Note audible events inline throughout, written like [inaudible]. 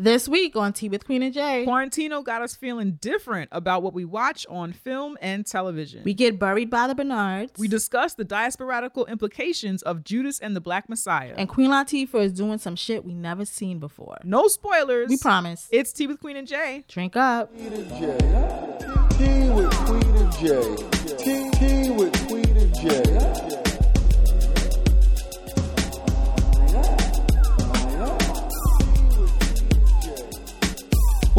This week on Tea with Queen and Jay, Quarantino got us feeling different about what we watch on film and television. we get buried by the Bernards. We discuss the diasporatical implications of Judas and the Black Messiah. and Queen Latifah is doing some shit we never seen before. no spoilers. We promise. It's Tea with Queen and Jay. Drink up. Queen and J. Tea with Queen and J. Tea, tea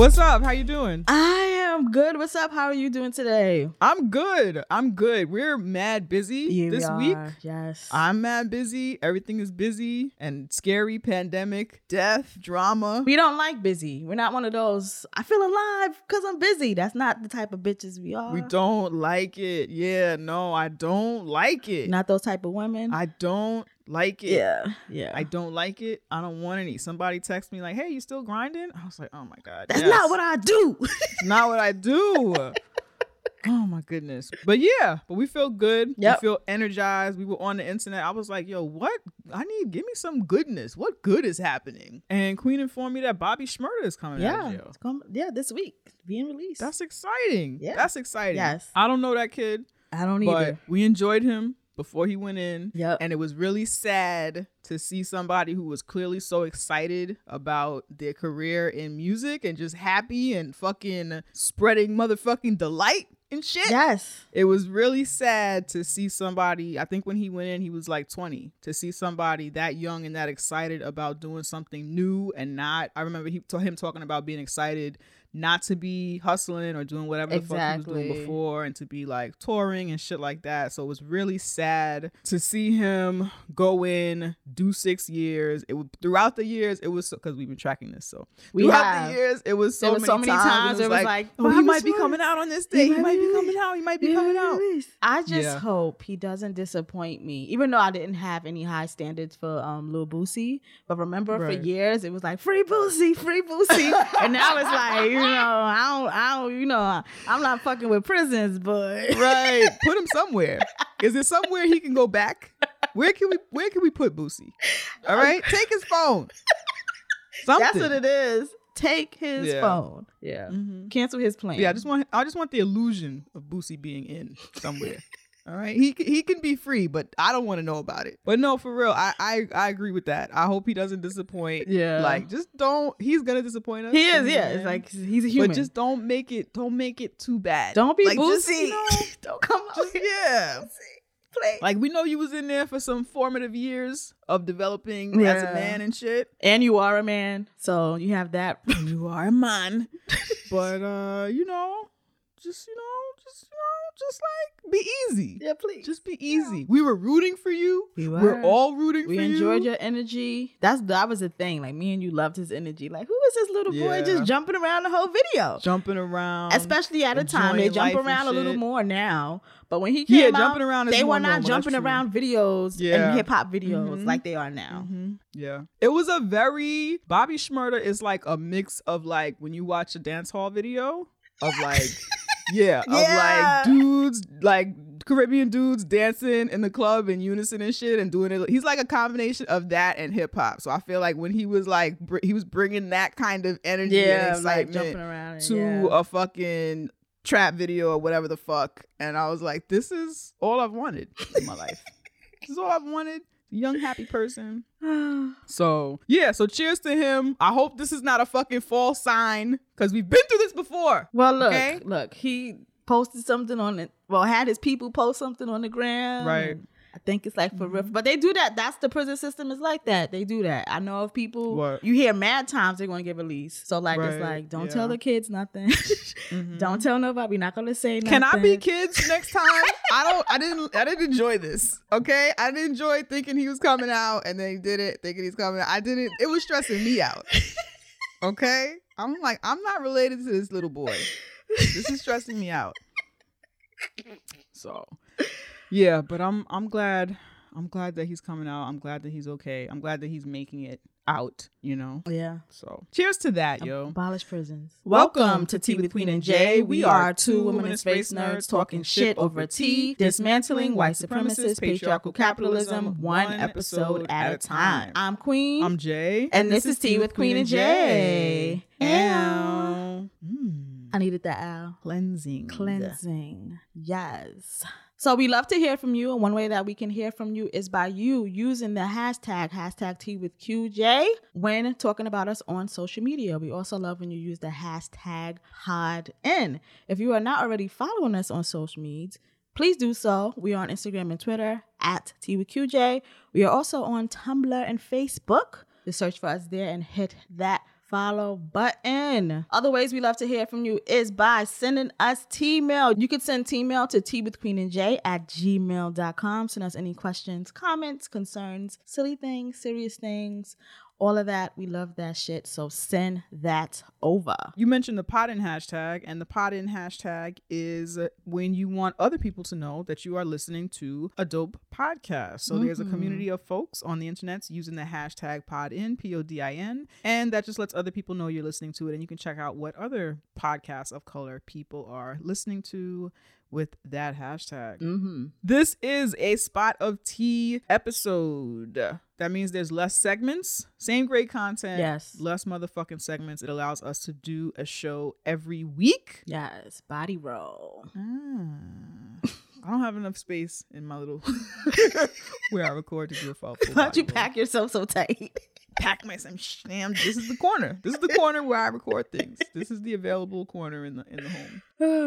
What's up? How you doing? I am good. What's up? How are you doing today? I'm good. I'm good. We're mad busy this week. Yes. I'm mad busy. Everything is busy and scary. Pandemic, death, drama. we don't like busy. We're not one of those. I feel alive because I'm busy. That's not the type of bitches we are. We don't like it. Yeah, no, I don't like it. Not those type of women. I don't like it. yeah. Yeah. I don't like it. I don't want any. Somebody text me like, "Hey, you still grinding?" I was like, "Oh my god, That's yes. not what I do. [laughs] Not what I do." [laughs] oh my goodness. But yeah, but we feel good. Yep. We feel energized. We were on the internet. I was like, "Yo, what? I need give me some goodness. What good is happening?" And Queen informed me that Bobby Shmurda is coming out yeah. of jail. Yeah. This week being released. That's exciting. Yeah. That's exciting. Yes. I don't know that kid, I don't either. we enjoyed him before he went in. Yep. And it was really sad to see somebody who was clearly so excited about their career in music and just happy and fucking spreading motherfucking delight and shit. Yes. It was really sad to see somebody, I think when he went in, he was like 20, to see somebody that young and that excited about doing something new and not. I remember he him talking about being excited not to be hustling or doing whatever the fuck he was doing before and to be like touring and shit like that. So it was really sad to see him go in, do six years. It was throughout the years, it was because we've been tracking this. So We throughout have. the years, it was so, was many, so many times, it was like, like, oh, he might be coming out on this day. He might be coming out. He might be coming out. I just Yeah. hope he doesn't disappoint me. Even though I didn't have any high standards for um Lil Boosie, but remember Right. for years it was like free Boosie, free Boosie, [laughs] and now it's like know I don't I don't you know I'm not fucking with prisons, but [laughs] right. Put him somewhere. Is there somewhere he can go back? Where can we where can we put Boosie? All right. Take his phone. [laughs] Something. that's what it is. Take his Yeah. phone. Yeah. Mhm. Cancel his plan. Yeah, I just want I just want the illusion of Boosie being in somewhere. All right, he he can be free, but I don't want to know about it. But no, for real, I, I I agree with that. I hope he doesn't disappoint. Yeah. like just don't. He's gonna disappoint us. he is. Yeah, it's like he's a human. but just don't make it don't make it too bad. don't be like, just, you know, [laughs] don't come out just yeah. Play. Like we know you was in there for some formative years of developing as a Yeah. man and shit. and you are a man, so you have that. You are a man. [laughs] but uh, you know, just you know, just you know, just like be easy. yeah, please. Just be easy. We were rooting for you. We We're were. all rooting We for you. We enjoyed your energy. That's that was the thing. Like me and you loved his energy. Like who is this little boy just jumping around the whole video? jumping around. Especially at a time they jump around a little more now. But when he Yeah, came out, jumping around they were not normal, jumping around videos Yeah. and hip hop videos Mhm. like they are now. Mhm. Yeah. It was a very Bobby Shmurda is like a mix of like when you watch a dance hall video of like [laughs] yeah, Yeah. of like dudes like Caribbean dudes dancing in the club in unison and shit and doing it. He's like a combination of that and hip hop. So I feel like when he was like br- he was bringing that kind of energy and Yeah, like excitement jumping around and- to yeah. a fucking trap video or whatever the fuck. And I was like, this is all I've wanted in my life. this is all I've wanted. Young, happy person. [sighs] So, yeah, so cheers to him. I hope this is not a fucking false sign because we've been through this before. well, look, Okay. look, he posted something on it. Well, had his people post something on the ground. Right. Mm-hmm. I think it's like for real, but they do that. That's the prison system is like that. They do that. I know of people. What? You hear mad times they're going to get released. So like it's like don't yeah. tell the kids nothing. [laughs] Mhm. don't tell nobody. We're not going to say nothing. Can I be kids next time? I don't. I didn't. I didn't enjoy this. Okay, I didn't enjoy thinking he was coming out, and then he did it, thinking he's coming out. I didn't. It was stressing me out. Okay, I'm like, I'm not related to this little boy. This is stressing me out. So, yeah, but I'm. I'm glad. I'm glad that he's coming out. I'm glad that he's okay. I'm glad that he's making it out. You know. Oh, yeah. So, cheers to that, yo. Abolish prisons. Welcome Welcome to Tea with Queen and Jay. We are two women in space nerds talking shit over tea, dismantling white supremacist patriarchal capitalism one episode at a time. I'm Queen, I'm Jay, and this is Tea with Queen and Jay. Hmm. I needed that L. Cleansing. Cleansing. Yes. So we love to hear from you. And one way that we can hear from you is by you using the hashtag, hashtag T with QJ when talking about us on social media. We also love when you use the hashtag PodN. If you are not already following us on social medias, please do so. We are on Instagram and Twitter at T with QJ. We are also on Tumblr and Facebook. Just search for us there and hit that follow button. Other ways we love to hear from you is by sending us T-mail. You could send T-mail to T with Queen and J at gmail.com. Send us any questions, comments, concerns, silly things, serious things, all of that. We love that shit. So send that over. You mentioned the pod in hashtag, and the pod in hashtag is when you want other people to know that you are listening to a dope podcast. So there's a mm-hmm. community of folks on the internet using the hashtag pod in, P O D I N, and that just lets other people know you're listening to it. And you can check out what other podcasts of color people are listening to with that hashtag. Mm-hmm. This is a spot of tea episode. That means there's less segments, same great content, Yes. less motherfucking segments. It allows us to do a show every week. Yes, body roll. Ah. I don't have enough space in my little [laughs] [laughs] where I record to do a full. Why'd you roll. pack yourself so tight? Pack my some Damn, this is the corner. This is the corner where I record things. This is the available corner in the in the home.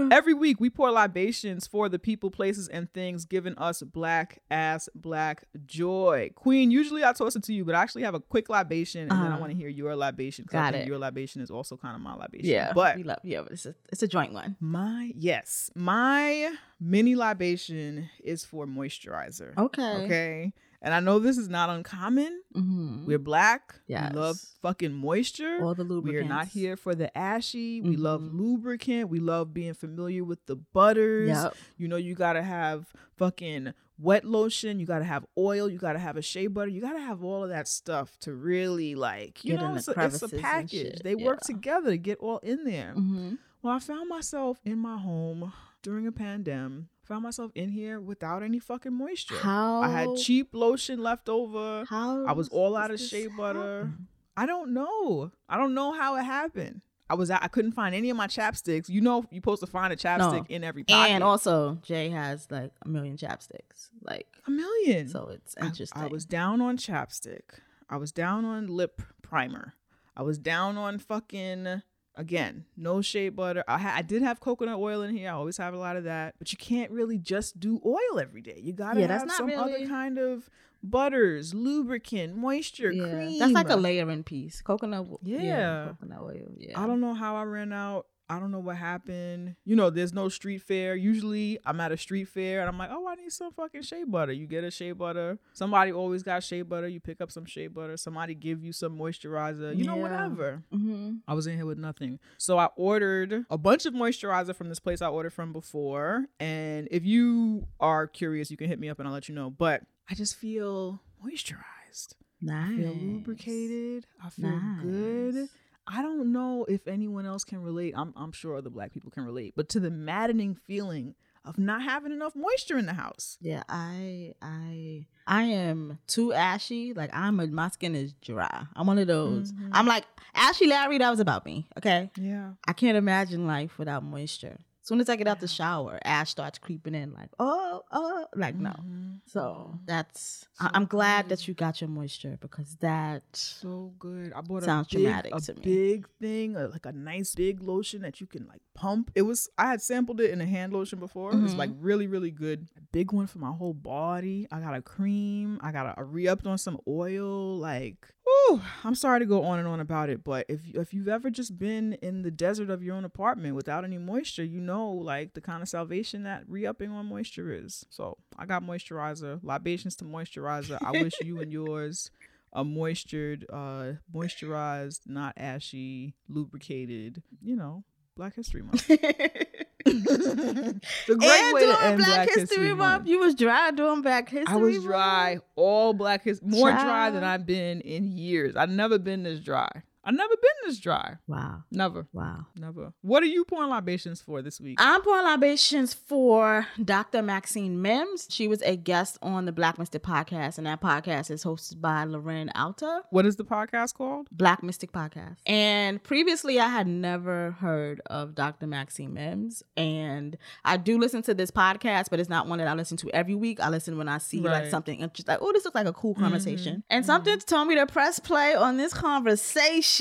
[sighs] Every week, we pour libations for the people, places, and things giving us black ass black joy. Queen, usually I toss it to you, but I actually have a quick libation, and then I Uh-huh. want to hear your libation. Got it. Your libation is also kind of my libation. yeah, but we love. Yeah, but it's a it's a joint one. my yes, my mini libation is for moisturizer. Okay. Okay. And I know this is not uncommon. Mm-hmm. We're black. We love fucking moisture. All the lubricant. We are not here for the ashy. We love lubricant. We love being familiar with the butters. Yep. You know, you gotta have fucking wet lotion. You gotta have oil. You gotta have a shea butter. You gotta have all of that stuff to really like, you Get in know, the it's a, it's crevices a and package. shit, They work together to get all in there. Mm-hmm. Well, I found myself in my home during a pandemic. Found myself in here without any fucking moisture. How I had cheap lotion left over. How I was all out of shea butter. happen? I don't know. I don't know how it happened. I was I couldn't find any of my chapsticks. You know, you're supposed to find a chapstick in every pocket. And also, Jay has like a million chapsticks. Like, a million. so it's I- interesting. I, was down on chapstick. I was down on lip primer. I was down on fucking again no shea butter. I ha- I did have coconut oil in here. I always have a lot of that. But you can't really just do oil every day. You gotta Yeah, have some other kind of butters, lubricant, moisture, yeah, cream. that's like a layering piece. Coconut. w- Yeah. coconut oil. Yeah. I don't know how I ran out. I don't know what happened. You know, there's no street fair. Usually I'm at a street fair and I'm like, oh, I need some fucking shea butter. You get a shea butter. Somebody always got shea butter. You pick up some shea butter. Somebody give you some moisturizer. You know, whatever. Mm-hmm. I was in here with nothing. So I ordered a bunch of moisturizer from this place I ordered from before. And if you are curious, you can hit me up and I'll let you know. But I just feel moisturized. Nice. I feel lubricated. I feel good. I don't know if anyone else can relate. I'm I'm sure other black people can relate, but to the maddening feeling of not having enough moisture in the house. Yeah, I I I am too ashy. Like I'm a, my skin is dry. I'm one of those. Mhm. I'm like Ashy Larry. That was about me. Okay, Yeah. I can't imagine life without moisture. As soon as I get out the shower, ash starts creeping in. Like oh oh, like no. Mhm. So that's. I- So I'm glad good. that you got your moisture because that. So good. I bought Sounds a big, dramatic a to me. big thing, uh, like a nice big lotion that you can like pump. It was I had sampled it in a hand lotion before. It's Mhm. like really really good. A big one for my whole body. I got a cream. I got a re-upped on some oil. Like, whew, I'm sorry to go on and on about it, but if if you've ever just been in the desert of your own apartment without any moisture, you know like the kind of salvation that re-upping on moisture is. So I got moisturizer, libations to moisturizer. I wish you and [laughs] yours a moistured, uh, moisturized, not ashy, lubricated, you know, Black History Month. [laughs] [laughs] a great and way doing to end Black, History, Month. You was dry doing Black History. I was Month? dry, all Black History, more dry than I've been in years. I've never been this dry. I've never been this dry. Wow. Never. Wow. Never. What are you pouring libations for this week? I'm pouring libations for Dr. Maxine Mimms. She was a guest on the Black Mystic podcast, and that podcast is hosted by Loren Alta. what is the podcast called? Black Mystic Podcast. And previously, I had never heard of Dr. Maxine Mimms. And I do listen to this podcast, but it's not one that I listen to every week. I listen when I see like something interesting, like, oh, this looks like a cool mm-hmm. conversation. And mm-hmm. something told me to press play on this conversation.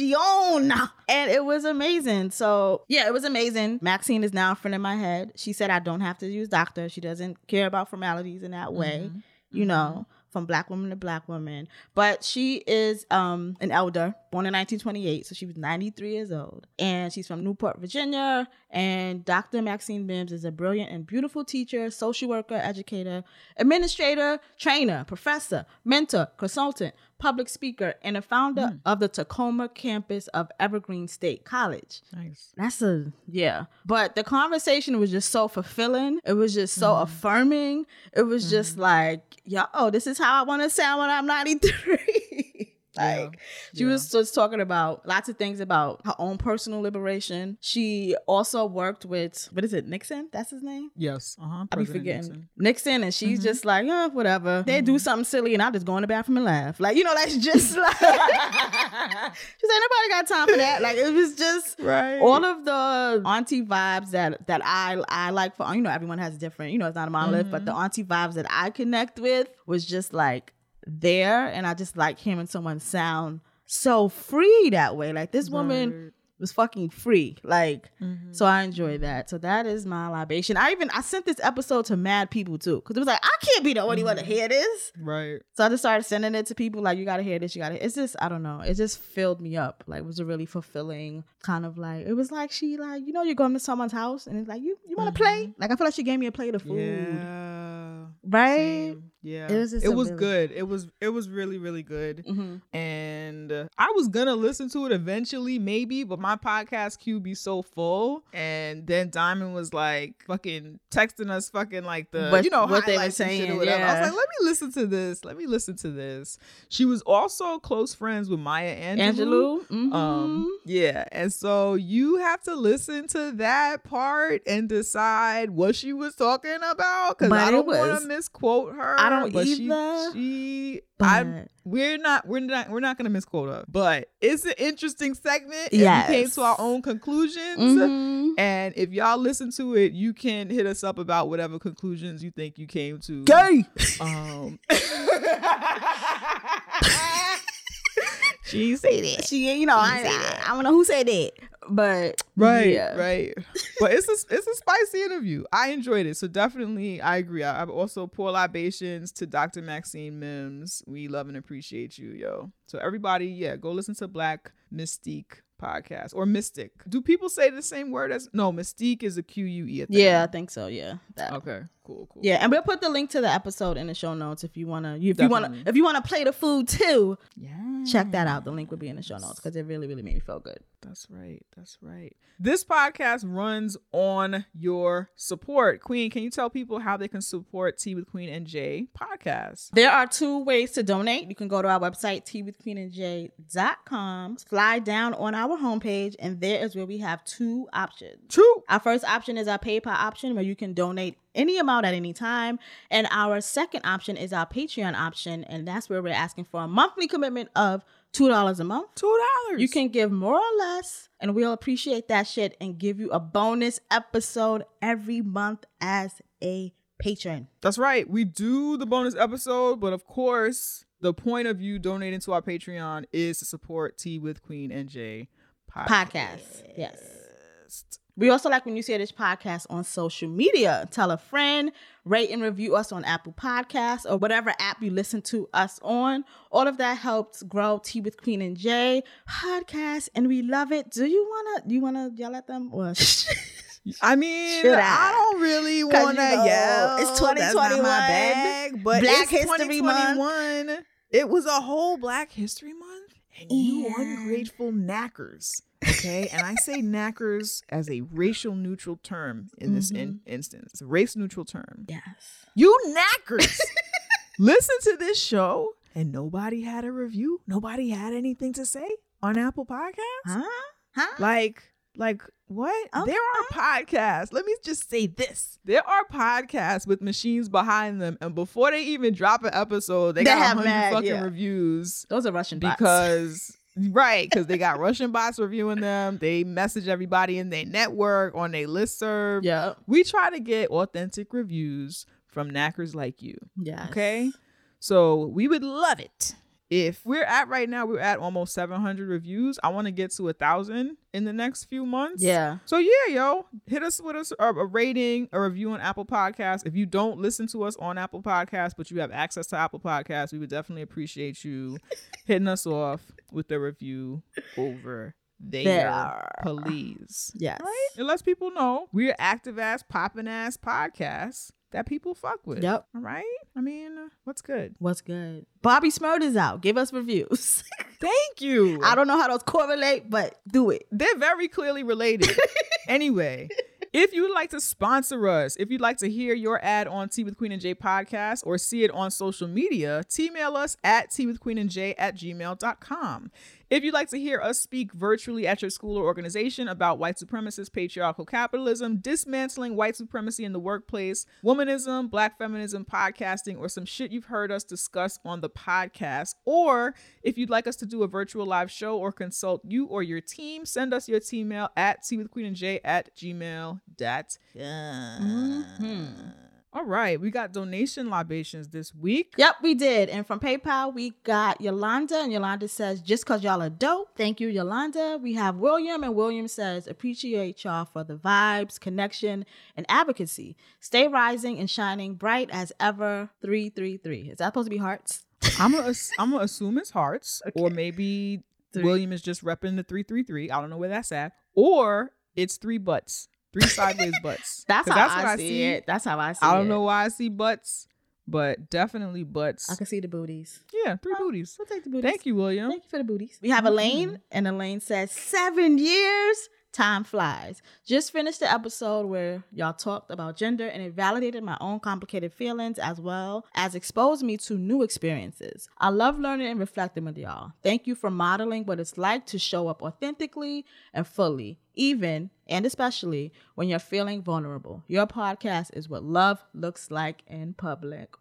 And it was amazing. So, yeah, it was amazing. Maxine is now a friend in my head. She said I don't have to use doctor. She doesn't care about formalities in that way you know, from black woman to black woman. But she is um an elder, born in 1928, so she was 93 years old. And she's from Newport, Virginia. And Dr. Maxine Mimms is a brilliant and beautiful teacher, social worker, educator, administrator, trainer, professor, mentor, consultant, public speaker, and a founder mm. of the Tacoma campus of Evergreen State College. Nice. That's a yeah. But the conversation was just so fulfilling. It was just so mm-hmm. affirming. It was just mm-hmm. like, yo, oh, this is how I want to sound when I'm 93. [laughs] like she was just talking about lots of things about her own personal liberation. She also worked with what is it, Nixon? That's his name? Yes. Uh huh. I be forgetting Nixon. and she's mm-hmm. just like, oh, whatever. They do mm-hmm. something silly, and I just go in the bathroom and laugh. Like, you know, that's just [laughs] like, she said, nobody got time for that. Like, it was just Right. all of the auntie vibes that that I I like for you know everyone has different you know it's not a monolith but mm-hmm. the auntie vibes that I connect with was just like there and I just like hearing someone sound so free that way like this woman was fucking free like mm-hmm. so I enjoy that so that is my libation I even I sent this episode to mad people too because it was like I can't be the only one to mm-hmm. hear this Right. so I just started sending it to people like you gotta hear this, you gotta. It's just I don't know. It just filled me up. Like it was a really fulfilling kind of like it was like she like you know you're going to someone's house and it's like you you want to play. Mm-hmm. Like I feel like she gave me a plate of food, Yeah. right? Same. Yeah. It was it was really- good. It was it was really really good. Mhm. And uh, I was gonna listen to it eventually, maybe, but my podcast queue be so full. And then Diamond was like fucking texting us, fucking like the What- you know what they were saying, whatever. I was like, let me listen to this. Let me listen to this. She was also close friends with Maya Angelou. Angelou, mhm. Um, yeah, and so you have to listen to that part and decide what she was talking about because I don't want to misquote her. I don't but either, She, she I'm. We're not. We're not. We're not gonna misquote her. But it's an interesting segment. Yeah, we came to our own conclusions. Mhm. And if y'all listen to it, you can hit us up about whatever conclusions you think you came to. Gay. Um. [laughs] [laughs] she said that. She you know, I, I, I don't know who said that, but Right, yeah. right. But it's a it's a spicy interview. I enjoyed it, so definitely I agree. I, I've also pour libations to Dr. Maxine Mimms. We love and appreciate you, yo. So everybody, yeah, go listen to Black Mystique podcast or Mystic. Do people say the same word as no? Mystique is a Q U E. Yeah, I think so. Yeah. That. Okay. Cool. Cool. Yeah, and we'll put the link to the episode in the show notes if you wanna. If you wanna, if you wanna play the food too, Yeah. check that out. The link will be in the show notes because it really, really made me feel good. That's right. That's right. This podcast runs on your support. Queen, can you tell people how they can support Tea with Queen and Jay podcast? There are two ways to donate. You can go to our website, teawithqueenandj.com, slide down on our homepage, and there is where we have two options. True. Our first option is our PayPal option where you can donate any amount at any time. And our second option is our Patreon option, and that's where we're asking for a monthly commitment of $2 a month. Two dollars. You can give more or less, and we'll appreciate that shit and give you a bonus episode every month as a patron. That's right. We do the bonus episode, but of course, the point of you donating to our Patreon is to support Tea with Queen and Jay podcast. Podcast. Yes. We also like when you share this podcast on social media. Tell a friend, rate and review us on Apple Podcasts or whatever app you listen to us on. All of that helps grow Tea with Queen and Jay podcast, and we love it. Do you wanna? Do you wanna yell at them or? [laughs] [laughs] I mean, I? I? don't really [laughs] want to you know, yell. it's 2021, my bag, but Black it's History Month. 2021. It was a whole Black History Month, and you Yeah. ungrateful knackers. Okay, and I say knackers as a racial neutral term in this in- mm-hmm. instance. It's a race neutral term. yes. You knackers. [laughs] Listen to this show and nobody had a review. Nobody had anything to say. on Apple Podcasts? Huh? Huh? Like, like what? Okay. There are podcasts. Let me just say this: there are podcasts with machines behind them, and before they even drop an episode, they, They got have hundred mad, fucking yeah. reviews Those are Russian bots. because. [laughs] Right, because they got Russian bots reviewing them. They message everybody in their network on their listserv. yeah, We try to get authentic reviews from knackers like you. yeah. Okay. So we would love it if we're at right now, we're at almost 700 reviews. I want to get to a thousand in the next few months. Yeah. So yeah, yo, hit us with us a, a rating, a review on Apple Podcasts. If you don't listen to us on Apple Podcasts, but you have access to Apple Podcasts, we would definitely appreciate you [laughs] hitting us off with a review over there, There. please. Yes. Right? It lets people know we're active ass, popping ass podcasts that people fuck with. Yep. All right. I mean, what's good? What's good? Bobby Smurd is out. Give us reviews. [laughs] Thank you. I don't know how those correlate, but do it. They're very clearly related. [laughs] anyway, if you would like to sponsor us, if you'd like to hear your ad on Tea with Queen and J podcast or see it on social media, T-mail us at tea with queen and J at gmail.com. If you'd like to hear us speak virtually at your school or organization about white supremacist patriarchal capitalism, dismantling white supremacy in the workplace, womanism, black feminism, podcasting, or some shit you've heard us discuss on the podcast, or if you'd like us to do a virtual live show or consult you or your team, send us your team mail at tea at gmail.com. All right, we got donation libations this week. Yep, we did. And from PayPal, we got Yolanda, and Yolanda says, just because y'all are dope. Thank you, Yolanda. We have William, and William says, appreciate y'all for the vibes, connection, and advocacy. Stay rising and shining bright as ever. 333. Is that supposed to be hearts? I'm gonna [laughs] I'm gonna assume it's hearts, or maybe Three. William is just repping the three three three. I don't know where that's at, or it's three butts, three sideways butts. [laughs] that's how I, see it. That's how I see it. I don't know why I see butts, but definitely butts. I can see the booties. Yeah, three booties. We'll take the booties. Thank you, William. Thank you for the booties. We have mm-hmm. Elaine, and Elaine says, Seven years? Time flies. Just finished the episode where y'all talked about gender, and it validated my own complicated feelings as well as exposed me to new experiences. I love learning and reflecting with y'all. Thank you for modeling what it's like to show up authentically and fully, even and especially when you're feeling vulnerable. Your podcast is what love looks like in public.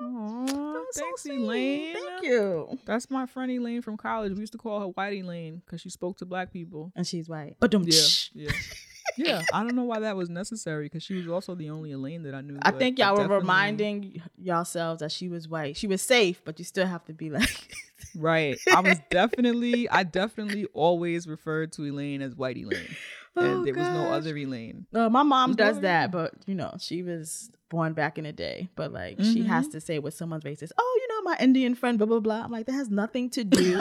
Aw, Aw, that's so thanks, sweet. Elaine. Thank you. That's my friend Elaine from college. We used to call her White Elaine because she spoke to black people. And she's white. But don't Yeah, yeah, [laughs] yeah. I don't know why that was necessary because she was also the only Elaine that I knew. I think y'all were definitely- reminding yourselves that she was white. She was safe, but you still have to be like, Right. I was definitely, I definitely always referred to Elaine as White Elaine. And Oh, there was no other Elaine. no, my mom does other that, but you know, she was born back in the day. But like, she mm-hmm. has to say with someone's race is. Oh, you know, my Indian friend, blah blah blah. I'm like, that has nothing to do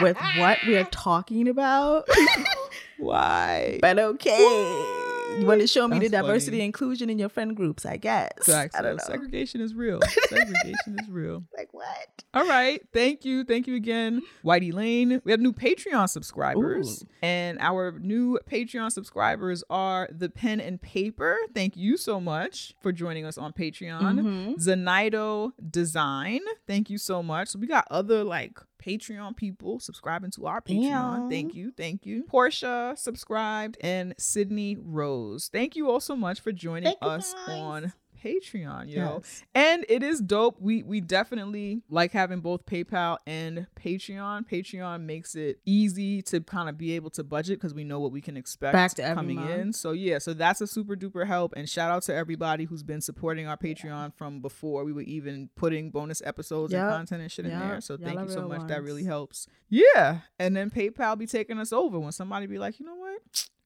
with what we are talking about. [laughs] Why? but okay, you want to show me the diversity funny. inclusion in your friend groups, I guess. Facts, I don't know. Segregation is real. [laughs] Segregation is real. [laughs] Like what? All right. Thank you. Thank you again, Whitey Lane. We have new Patreon subscribers. Ooh. And our new Patreon subscribers are The Pen and Paper. Thank you so much for joining us on Patreon. Mhm. Zenido Design. Thank you so much. So we got other like Patreon people subscribing to our Patreon. Yeah. Thank you. Thank you. Portia subscribed and Sydney Rose. Thank you all so much for joining Thank us on Patreon, yo. Yes. And it is dope. We we definitely like having both PayPal and Patreon. Patreon makes it easy to kind of be able to budget because we know what we can expect coming month. in. So yeah, so that's a super duper help. And shout out to everybody who's been supporting our Patreon from before we were even putting bonus episodes and content and shit in there. So Y'all thank you so much. That really helps. Yeah. And then PayPal be taking us over when somebody be like, you know what?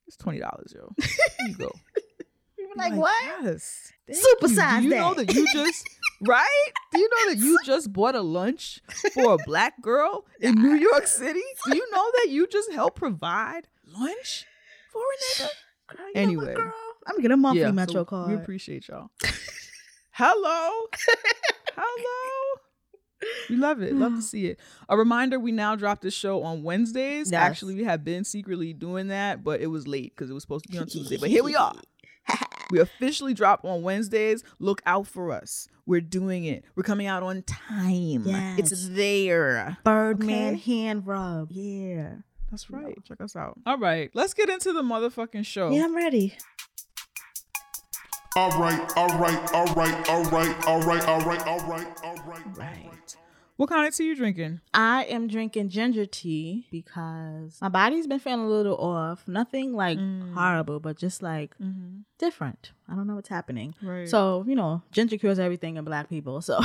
It's twenty dollars, yo. Here you go. [laughs] You like, what? Yes. Super you. size Do you know that. you just [laughs] right? Do you know that you [laughs] just bought a lunch for a black girl in New York City? Do you know that you just helped provide lunch for a nigga? Girl, Anyway. girl? I'm gonna get a monthly so Metro We card. We appreciate y'all. Hello. [laughs] Hello. We love it. Love to [sighs] see it. A reminder we now drop this show on Wednesdays. Yes. Actually, we have been secretly doing that, but it was late because it was supposed to be on Tuesday. But here we are. We officially drop on Wednesdays. Look out for us. We're doing it. We're coming out on time. Yes. It's there. Birdman Okay. hand rub. Yeah. That's right. Check us out. All right. Let's get into the motherfucking show. Yeah, I'm ready. All right, all right, all right, all right, all right, all right, all right, all right. Right. What kind of tea you drinking? I am drinking ginger tea because my body's been feeling a little off. Nothing like mm. horrible, but just like mm-hmm. different. I don't know what's happening. Right. So, you know, ginger cures everything in black people. So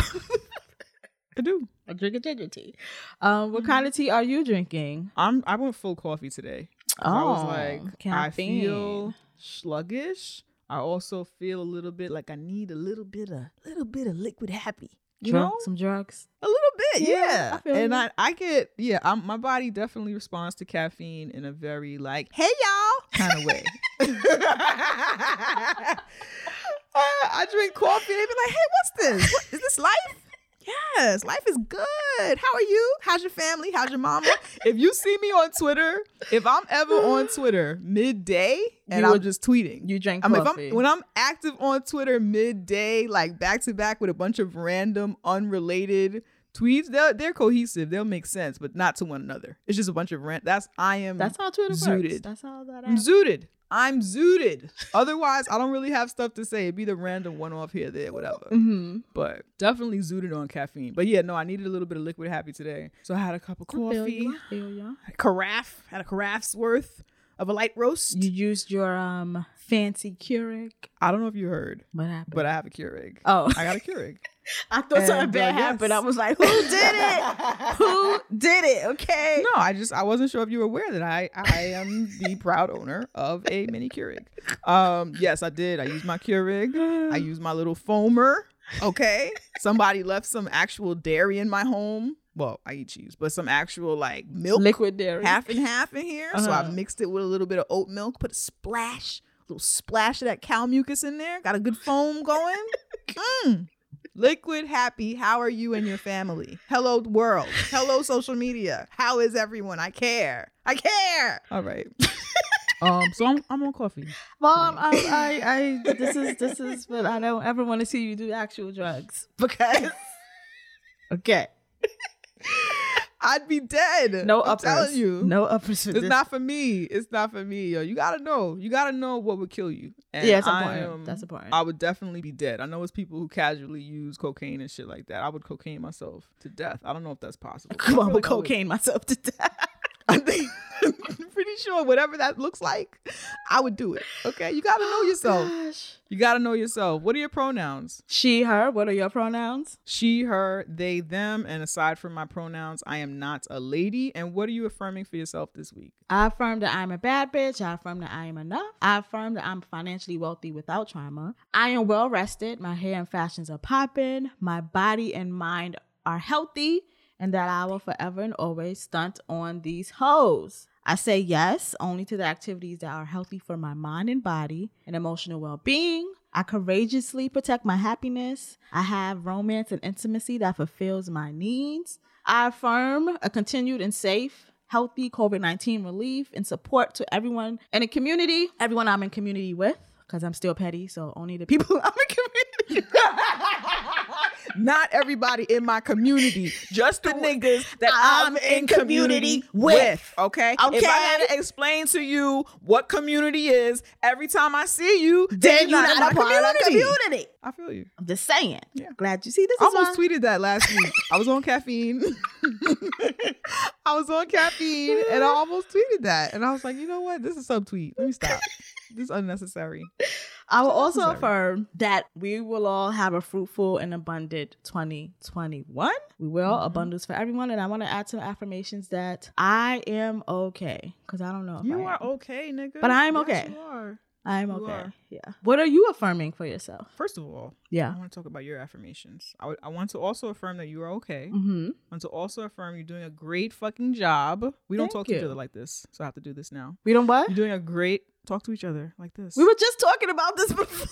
I do. [laughs] I drink a ginger tea. Um, what kind mm-hmm. of tea are you drinking? I'm I went full coffee today. 'Cause I was Oh, like, I feel sluggish. I also feel a little bit like I need a little bit of little bit of liquid happy. You Drug- know? some drugs. A little bit, Yeah, yeah. I and. I, I get, yeah, I'm, my body definitely responds to caffeine in a very like, hey y'all kind of way. [laughs] [laughs] Uh, I drink coffee. They be like, hey, what's this? What, is this life? Yes, life is good. How are you? How's your family? How's your mama? [laughs] If you see me on Twitter, if I'm ever on [laughs] Twitter midday and I'm just tweeting, You drink I mean, coffee. I'm, when I'm active on Twitter midday, like back to back with a bunch of random, unrelated tweets, they're they're cohesive. They'll make sense, but not to one another. It's just a bunch of rant. That's I am. That's how Twitter works. zooted. That's how that I'm zooted. I'm zooted. Otherwise, I don't really have stuff to say. It'd be the random one off here, there, whatever. Mm-hmm. But definitely zooted on caffeine. But yeah, no, I needed a little bit of liquid happy today. So I had a cup of coffee, you, feel you. a carafe, had a carafe's worth of a light roast. You used your um fancy Keurig. I don't know if you heard, What happened? but I have a Keurig. oh, I got a Keurig. [laughs] I thought something And, uh, bad happened. yes. I was like, who did it? who did it? Okay. No, I just I wasn't sure if you were aware that I I am the [laughs] proud owner of a mini Keurig. Um, yes, I did. I used my Keurig. I used my little foamer. Okay, somebody left some actual dairy in my home. Well, I eat cheese, but some actual like milk, Liquid dairy. half and half in here. So I Uh-huh. mixed it with a little bit of oat milk, put a splash, a little splash of that cow mucus in there. Got a good foam going. [laughs] Mm. Liquid happy. How are you and your family? Hello world. Hello social media. How is everyone? I care. I care. All right. um. So I'm I'm on coffee. Mom, I, I, I, this is, this is, but I don't ever want to see you do actual drugs because. [laughs] okay. [laughs] I'd be dead. No I'm uppers. telling you. No uppers for It's this. not for me. It's not for me, yo. You gotta know. You gotta know what would kill you. And Yeah, that's important. am- That's important. I would definitely be dead. I know it's people who casually use cocaine and shit like that. I would cocaine myself to death. I don't know if that's possible. [laughs] Come on I would- cocaine myself to death. I think I'm [laughs] pretty sure whatever that looks like, I would do it. Okay, you gotta know [gasps] oh, yourself. Gosh. You gotta know yourself. What are your pronouns? She, her. What are your pronouns? She, her, they, them. And aside from my pronouns, I am not a lady. And what are you affirming for yourself this week? I affirm that I'm a bad bitch. I affirm that I am enough. I affirm that I'm financially wealthy without trauma. I am well rested. My hair and fashions are popping. My body and mind are healthy. And that I will forever and always stunt on these hoes. I say yes only to the activities that are healthy for my mind and body and emotional well being. I courageously protect my happiness. I have romance and intimacy that fulfills my needs. I affirm a continued and safe, healthy COVID 19 relief and support to everyone in the community, everyone I'm in community with, because I'm still petty, so only the people [laughs] I'm in community [laughs] Not everybody in my community, just the niggas that I'm, I'm in in community community with. with. Okay? Okay. If I had to explain to you what community is every time I see you, then you're you're not, a part of the community. I feel you. I'm just saying. Yeah. Glad you see this. I almost why- tweeted that last week. I was on caffeine. [laughs] I was on caffeine and I almost tweeted that. And I was like, you know what? This is subtweet. Let me stop. this is unnecessary. I will also affirm that we will all have a fruitful and abundant 2021. We will, Mm-hmm. abundance for everyone. And I want to add some affirmations that I am okay. Because I don't know if You I are am. okay, nigga. But I'm Yes, okay. you are. I am you okay. are. Yeah. What are you affirming for yourself? First of all, Yeah. I want to talk about your affirmations. I I want to also affirm that you are okay. Mm-hmm. I want to also affirm you're doing a great fucking job. We don't Thank talk to each other like this, so I have to do this now. We don't what? You're doing a great talk to each other like this. We were just talking about this [laughs] before.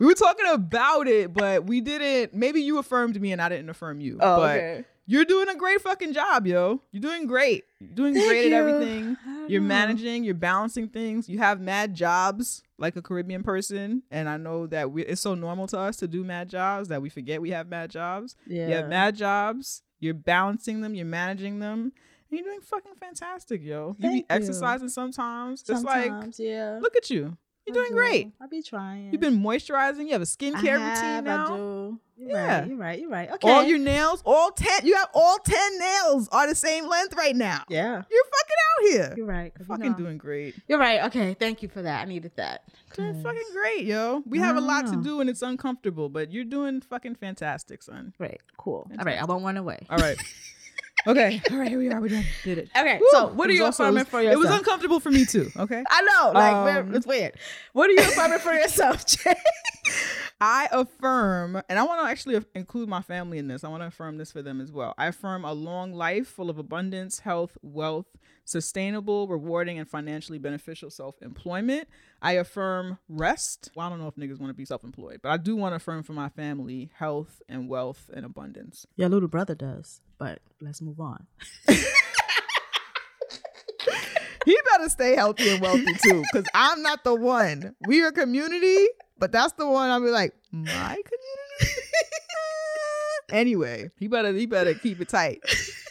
we were talking about it, but we didn't. Maybe you affirmed me and I didn't affirm you. Oh, but okay. you're doing a great fucking job, yo. You're doing great. You're doing Thank great you. at everything. You're know. managing, you're balancing things. You have mad jobs like a Caribbean person. And I know that we, it's so normal to us to do mad jobs that we forget we have mad jobs. Yeah. You have mad jobs. You're balancing them. You're managing them. You're doing fucking fantastic, yo. You Thank be you. exercising sometimes. It's like, Sometimes, yeah. look at you. You're I doing do. great. I'll be trying. You've been moisturizing. You have a skincare have, routine now. I do. You're Yeah. right. You're right. You're right. Okay. All your nails, all 10, you have all 10 nails are the same length right now. yeah. You're fucking out here. You're right. 'cause you fucking know- doing great. You're right. Okay. Thank you for that. I needed that. Doing fucking great, yo. We have a lot to do and it's uncomfortable, but you're doing fucking fantastic, son. Great. Cool. All right. I won't run away. All right. [laughs] okay. [laughs] All right, here we are. We done. Did it. Okay. Woo! So, what are was you affirming for yourself? It was uncomfortable for me too, okay? [laughs] I know. Like, Um, we're- it's weird. What are you affirming for yourself, [laughs] Jay? I affirm, and I want to actually include my family in this. I want to affirm this for them as well. I affirm a long life full of abundance, health, wealth, sustainable, rewarding, and financially beneficial self employment. I affirm rest. Well, I don't know if niggas want to be self employed, but I do want to affirm for my family health and wealth and abundance. Your little brother does, but let's move on. [laughs] He better stay healthy and wealthy too, because I'm not the one. We are a community, but that's the one I'll be like, my community. [laughs] anyway, he better he better keep it tight.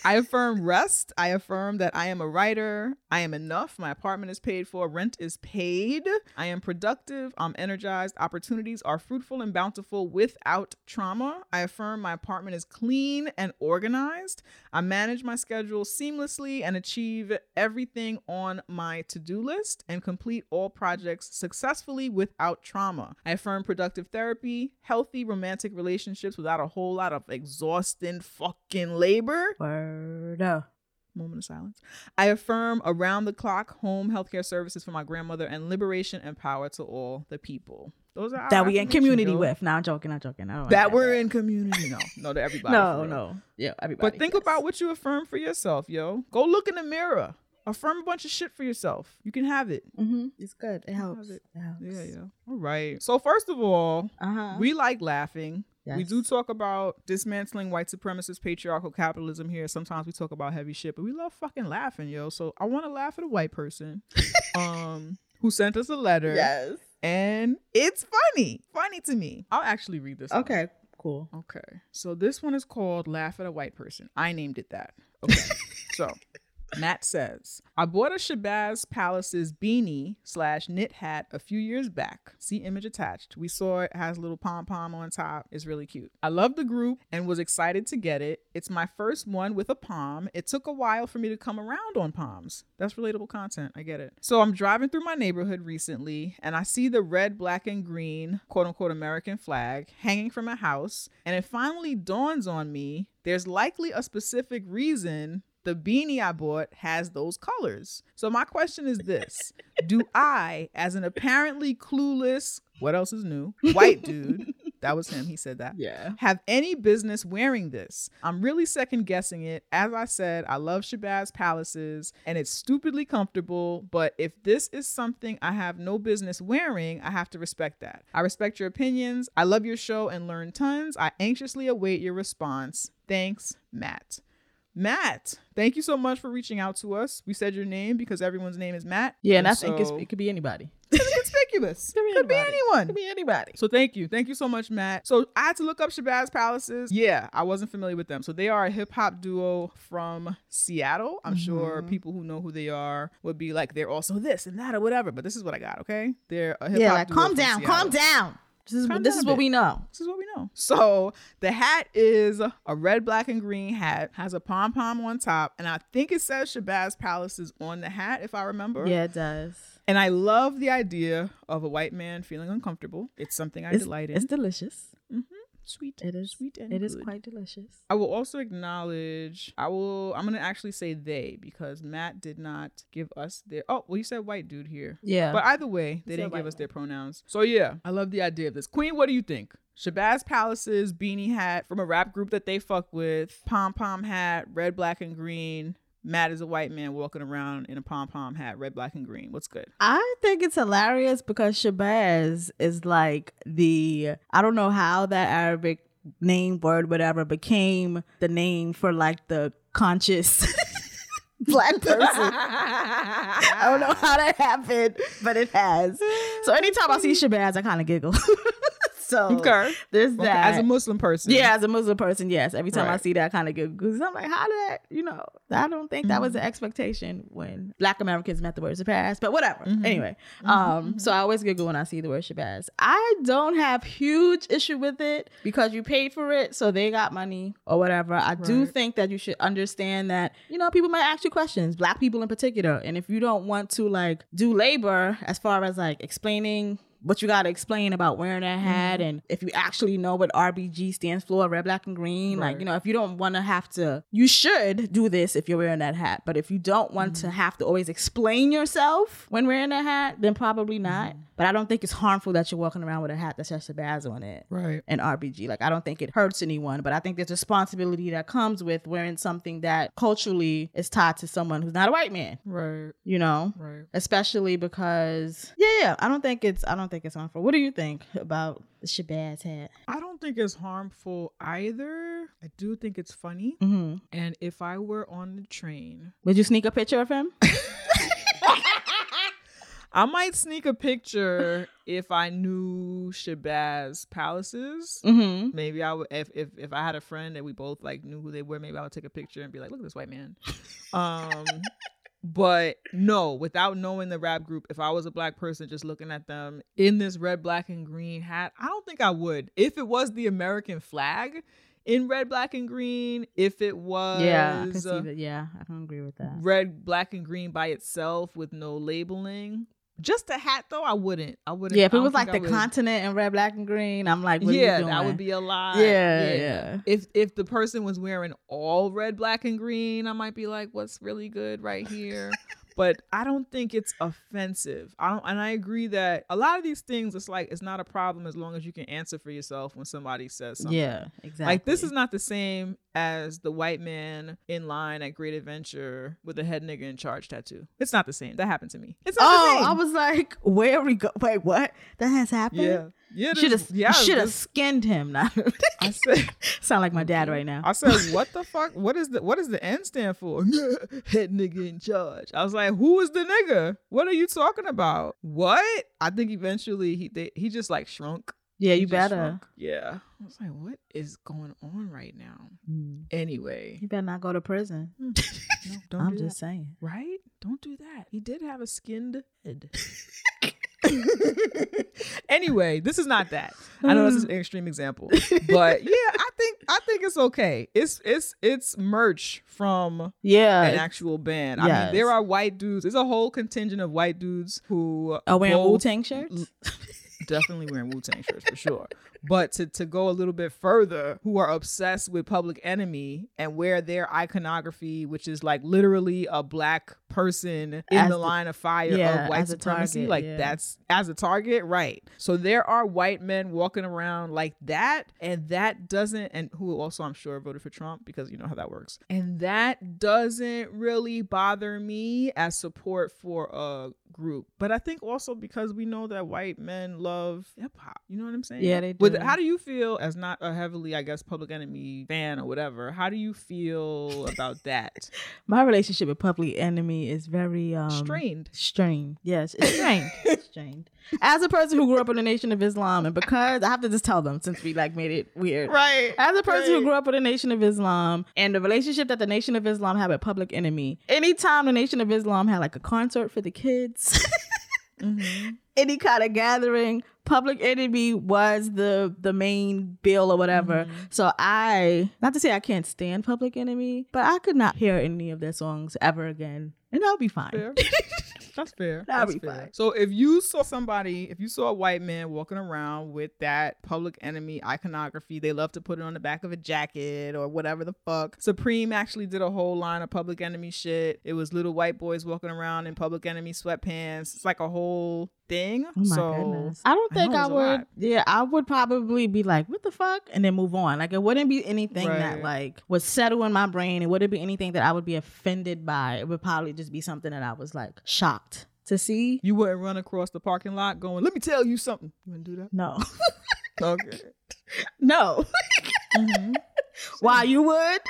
I affirm rest. I affirm that I am a writer. I am enough. My apartment is paid for. Rent is paid. I am productive. I'm energized. Opportunities are fruitful and bountiful without trauma. I affirm my apartment is clean and organized. I manage my schedule seamlessly and achieve everything on my to do list and complete all projects successfully without trauma. I affirm productive therapy, healthy romantic relationships without a whole lot of exhausting fucking labor. Word up. Moment of silence. I affirm around the clock home healthcare services for my grandmother and liberation and power to all the people. Those are That we in community with. Now I'm joking. I'm joking. I don't That we're add in community. No, no, to [laughs] everybody. No, no. Yeah, everybody. But think yes. about what you affirm for yourself, yo. Go look in the mirror. Affirm a bunch of shit for yourself. You can have it. Mhm. It's good. It helps. it. It helps. Yeah, yeah. All right. So first of all, Uh huh. we like laughing. We do talk about dismantling white supremacist patriarchal capitalism here. Sometimes we talk about heavy shit, but we love fucking laughing, yo. So I want to laugh at a white person [laughs] um who sent us a letter. Yes. And it's funny. Funny to me. I'll actually read this. one. Okay. Cool. Okay. So this one is called Laugh at a White Person. I named it that. Okay. [laughs] so Matt says, I bought a Shabazz Palaces beanie slash knit hat a few years back. See image attached. We saw it has little pom pom on top. It's really cute. I love the group and was excited to get it. It's my first one with a palm. It took a while for me to come around on palms. That's relatable content. I get it. So I'm driving through my neighborhood recently and I see the red, black, and green quote unquote American flag hanging from a house. And it finally dawns on me there's likely a specific reason the beanie I bought has those colors. So my question is this Do I, as an apparently clueless, what else is new, white dude, [laughs] that was him, he said that, Yeah. have any business wearing this? I'm really second guessing it. As I said, I love Shabazz Palaces and it's stupidly comfortable, but if this is something I have no business wearing, I have to respect that. I respect your opinions. I love your show and learn tons. I anxiously await your response. Thanks, Matt. Matt, thank you so much for reaching out to us. We said your name because everyone's name is Matt. Yeah, and I think it's, it could be anybody. [laughs] It's conspicuous. Could be Could be anyone. Could be anybody. So thank you. Thank you so much, Matt. So I had to look up Shabazz Palaces. Yeah, I wasn't familiar with them. So they are a hip hop duo from Seattle. I'm sure Mm-hmm. people who know who they are would be like, they're also this and that or whatever. But this is what I got, okay? They're a hip hop Yeah, like calm down, Seattle. calm down. This is Calm this is what we know. This is what we know. So the hat is a red, black, and green hat, has a pom pom on top, and I think it says Shabazz Palace is on the hat, if I remember. Yeah, it does. And I love the idea of a white man feeling uncomfortable. It's something I It's, delight in. it's delicious. Mm-hmm. Sweet. It is sweet and It is good. quite delicious. I will also acknowledge. I will. I'm gonna actually say they because Matt did not give us their. Oh, well, you said white dude here. Yeah. But either way, they didn't give us their pronouns. So yeah, I love the idea of this. Queen, what do you think? Shabazz Palaces beanie hat from a rap group that they fuck with, pom pom hat, red, black, and green. Matt is a white man walking around in a pom pom hat, red, black, and green. What's good? I think it's hilarious because Shabazz is like the I don't know how that Arabic name, word, whatever, became the name for like the conscious [laughs] black person. I don't know how that happened, but it has. So anytime I see [laughs] Shabazz, I kind of giggle. [laughs] so Okay. there's Okay, that. As a Muslim person. yeah, as a Muslim person, yes. Every time I see that, I kind of because I'm like, how did that? You know, I don't think that Mm-hmm. was the expectation when Black Americans met the word Shabazz. But whatever. Mm-hmm. Anyway, um, so I always giggle when I see the word Shabazz. I don't have huge issue with it because you paid for it, so they got money or whatever. I do think that you should understand that you know people might ask you questions, Black people in particular, and if you don't want to like do labor as far as like explaining what you got to explain about wearing that hat Mm-hmm. and if you actually know what RBG stands for, red, black, and green. Like, you know, if you don't want to have to, you should do this if you're wearing that hat. But if you don't want Mm-hmm. to have to always explain yourself when wearing that hat, then probably not. Mm-hmm. But I don't think it's harmful that you're walking around with a hat that says Shabazz on it Right. and RBG. Like I don't think it hurts anyone, but I think there's responsibility that comes with wearing something that culturally is tied to someone who's not a white man. Right. You know, Right. especially because yeah, yeah. I don't think it's I don't think it's harmful. What do you think about the Shabazz hat? I don't think it's harmful either. I do think it's funny. Mm-hmm. And if I were on the train, Would you sneak a picture of him? [laughs] [laughs] I might sneak a picture if I knew Shabazz palaces. mm-hmm. Maybe I would if, if if I had a friend that we both like knew who they were, maybe I would take a picture and be like, look at this white man. [laughs] Um but no, without knowing the rap group, if I was a black person just looking at them in this red, black, and green hat, I don't think I would. If it was the American flag in red, black, and green, if it was Yeah, I can see uh, that. Yeah, I don't agree with that. red, black, and green by itself with no labeling. Just a hat though, I wouldn't. I wouldn't. Yeah, if it was like I the would. continent in red, black, and green, I'm like, what yeah, are you doing? that would be a lot. Yeah, yeah. If if the person was wearing all red, black, and green, I might be like, "What's really good right here?" [laughs] but I don't think it's offensive. I don't, and I agree that a lot of these things, it's like it's not a problem as long as you can answer for yourself when somebody says something. Yeah, exactly. Like this is not the same as the white man in line at Great Adventure with a head nigga in charge tattoo. It's not the same. That happened to me. It's not the Oh. I was like, where we go? Wait, what? That has happened. yeah, yeah. should have yeah, should have skinned him. Now, [laughs] I [laughs] said. sound like my dad right now. I said, [laughs] "What the fuck? What is the what does the N stand for?" Head nigga in charge. I was like, "Who is the nigga? What are you talking about? What?" I think eventually he they, he just like shrunk. yeah, He you better. shrunk. Yeah. I was like, "What is going on right now?" Mm. Anyway, You better not go to prison. no, don't I'm just that. saying. Right? Don't do that. He did have a skinned head. [laughs] anyway, this is not that. I know this is hmm. an extreme example, but yeah, I think I think it's okay. It's it's it's merch from Yeah. an actual band. I mean, there are white dudes. There's a whole contingent of white dudes who Are wearing Wu Tang shirts? Definitely wearing Wu Tang shirts for sure. But to, to go a little bit further, who are obsessed with Public Enemy and wear their iconography, which is like literally a black person in As the the- line of fire yeah, of white supremacy. target, like yeah. that's as a target, right? So there are white men walking around like that, and that doesn't, and who also I'm sure voted for Trump because you know how that works, and that doesn't really bother me as support for a group. But I think also because we know that white men love hip hop. You know what I'm saying? Yeah, they With- do. how do you feel as not a heavily, I guess, Public Enemy fan or whatever? How do you feel [laughs] about that? My relationship with Public Enemy is very um Strained. Strained. Yes, it's [laughs] strained. It's strained. As a person who grew up in the Nation of Islam, and because I have to just tell them since we like made it weird. Right. As a person who grew up in the Nation of Islam and the relationship that the Nation of Islam had with Public Enemy, anytime the Nation of Islam had like a concert for the kids, [laughs] Mhm. any kind of gathering, Public Enemy was the the main bill or whatever. Mm-hmm. So I, not to say I can't stand Public Enemy, but I could not hear any of their songs ever again, and that'll be fine. [laughs] That's fair. That'll That's be fair. fine. So if you saw somebody, if you saw a white man walking around with that public enemy iconography, they love to put it on the back of a jacket or whatever the fuck. Supreme actually did a whole line of public enemy shit. It was little white boys walking around in public enemy sweatpants. It's like a whole thing. Oh my so goodness. I don't think know I, would. Yeah, I would probably be like, what the fuck? And then move on. Like, it wouldn't be anything that, like, would settle in my brain. It wouldn't be anything that I would be offended by. It would probably just be something that I was, like, shocked to see. you wouldn't run across the parking lot going, let me tell you something. You wouldn't do that? No. [laughs] Okay. [laughs] no. Mm-hmm. [laughs] Why you would?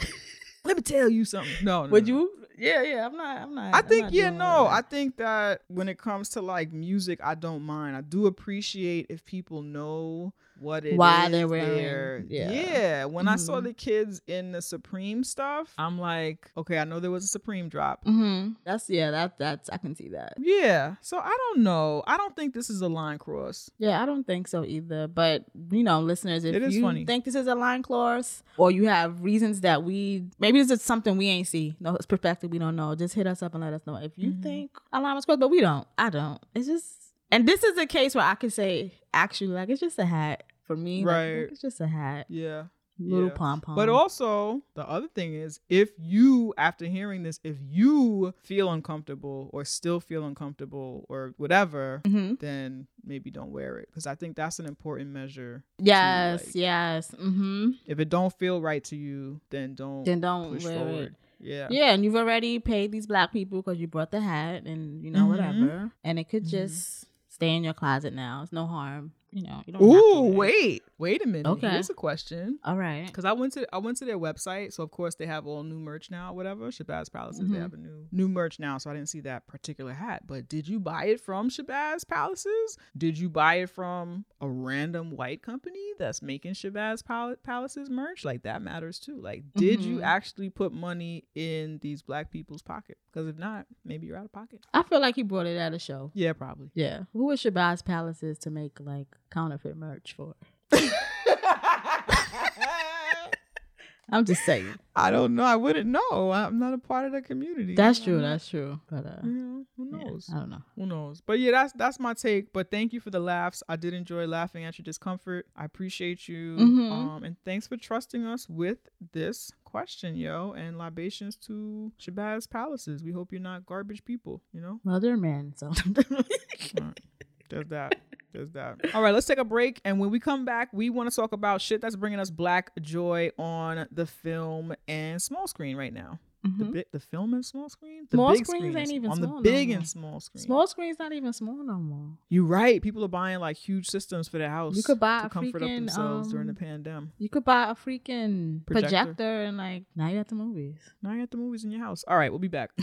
Let me tell you something. No, no Would no. you? Yeah, yeah. I'm not. I'm not. I think not yeah, no. I think that when it comes to like music, I don't mind. I do appreciate if people know what it Why is they're wearing- yeah. yeah. When I saw Mhm. the kids in the Supreme stuff, I'm like, okay, I know there was a Supreme drop. Mhm. That's yeah. That that's I can see that. Yeah. So I don't know. I don't think this is a line cross. Yeah, I don't think so either. But you know, listeners, if It is you funny. think this is a line cross, or you have reasons that we maybe this is something we ain't see, no it's perspective we don't know, just hit us up and let us know if you Mhm. think a line was crossed. But we don't. I don't. It's just, and this is a case where I could say actually, like it's just a hat for me. like, Right. it's just a hat, Yeah. little Yeah. pom pom. But also, the other thing is, if you, after hearing this, if you feel uncomfortable or still feel uncomfortable or whatever, hmm then maybe don't wear it because I think that's an important measure. yes, like- yes. Mm-hmm. If it don't feel right to you, then don't Then don't push wear forward. it. Yeah. Yeah, and you've already paid these black people because you brought the hat and you know Mhm. whatever, and it could Mhm. just stay in your closet now. It's no harm, you know. You don't Ooh, wait, wait a minute. Okay. Here's a question. All right. Because I went to I went to their website, so of course they have all new merch now, whatever. Shabazz Palaces, they Mhm. have a new new merch now, so I didn't see that particular hat. But did you buy it from Shabazz Palaces? Did you buy it from a random white company that's making Shabazz Pal- Palaces merch? Like that matters too. Like, did you Mhm. actually put money in these black people's pocket? Because if not, maybe you're out of pocket. I feel like he brought it at a show. Yeah, probably. Yeah. Who is Shabazz Palaces to make like counterfeit merch for? [laughs] I'm just saying. I don't know. I wouldn't know. I'm not a part of the community. That's true. That's true. But uh, you know, who yeah, knows? I don't know. Who knows? But yeah, that's that's my take. But thank you for the laughs. I did enjoy laughing at your discomfort. I appreciate you. Mhm. Um, and thanks for trusting us with this question, yo. And libations to Shabazz Palaces. We hope you're not garbage people. You know, Well, they're men, so. Alright. there's that. There's that. All right, let's take a break. And when we come back, we want to talk about shit that's bringing us black joy on the film and small screen right now. The Mhm. big, the film and small screen. The Small big screens ain't even on small the big more. and small screen. Small screen's not even small no more. You're right. People are buying like huge systems for their house. You could buy to a comfort up freaking, themselves during the um, pandemic. You could buy a freaking Projector. projector, and like now you're at the movies. Now you got the movies in your house. All right, we'll be back. [laughs]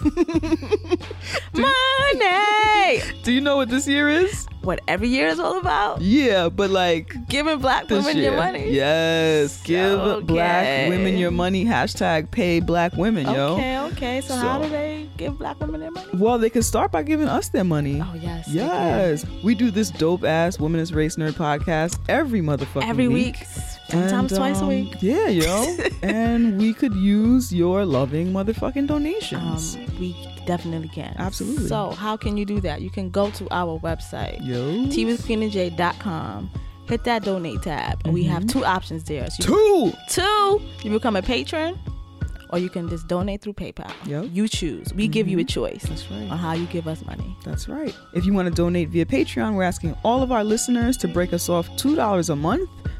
[laughs] Money. Do you know what this year is? What every year is all about? Yeah, but like Giving black women year. your money. Yes, give Okay. black women your money. Hashtag pay black women, yo. Okay, okay. So, how do they give black women their money? Well, they can start by giving us their money. Oh yes. Yes, we do this dope ass womanist race nerd podcast every motherfucking Every week. week, sometimes And, twice a um, week. Yeah, yo. [laughs] and we could use your loving motherfucking donations. Um, we definitely can. Absolutely. So, how can you do that? You can go to our website, teawithqueenandj.com. Hit that donate tab, and we have two options there. So Mm-hmm. Two. two, you become a patron, or you can just donate through PayPal. Yep. You choose. We give you a choice That's right. on how you give us money. That's right. If you want to donate via Patreon, we're asking all of our listeners to break us off $2 a month.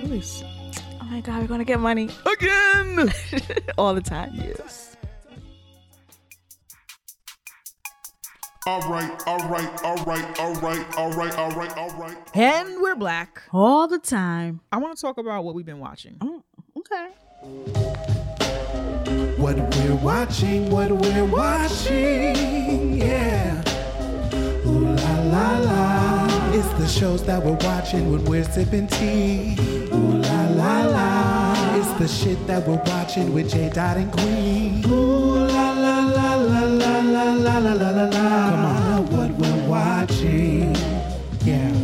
choice. Oh my god, we're gonna get money Again. [laughs] all the time. yes. All right, all right, all right, all right, all right, all right, all right. And we're black. All the time. I want to talk about what we've been watching. Oh, okay. What we're watching, what we're watching, yeah. Ooh la la la. It's the shows that we're watching when we're sipping tea. Ooh la la la. It's the shit that we're watching with J Dot and Queen. Ooh la la la la la la la la la la la. Come on, what we're watching, yeah.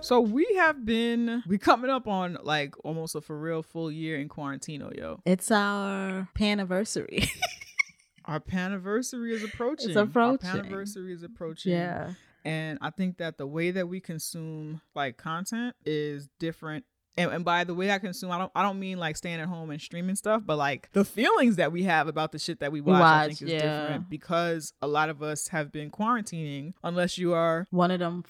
So we have been we coming up on like almost a for real full year in quarantino, yo. It's our anniversary. Our anniversary is approaching. It's approaching. Our anniversary is approaching. yeah. And I think that the way that we consume like content is different. And, and by the way I consume, I don't I don't mean like staying at home and streaming stuff, but like the feelings that we have about the shit that we watch, I think watch, is yeah. different because a lot of us have been quarantining unless you are One of them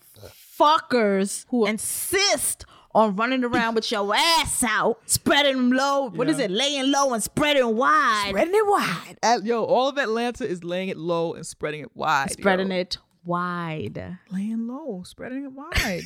fuckers who insist on running around with your ass out, spreading low. What is it? Laying low and spreading wide. spreading it wide. At- yo, all of Atlanta is laying it low and spreading it wide. spreading yo. it wide. laying low, spreading it wide.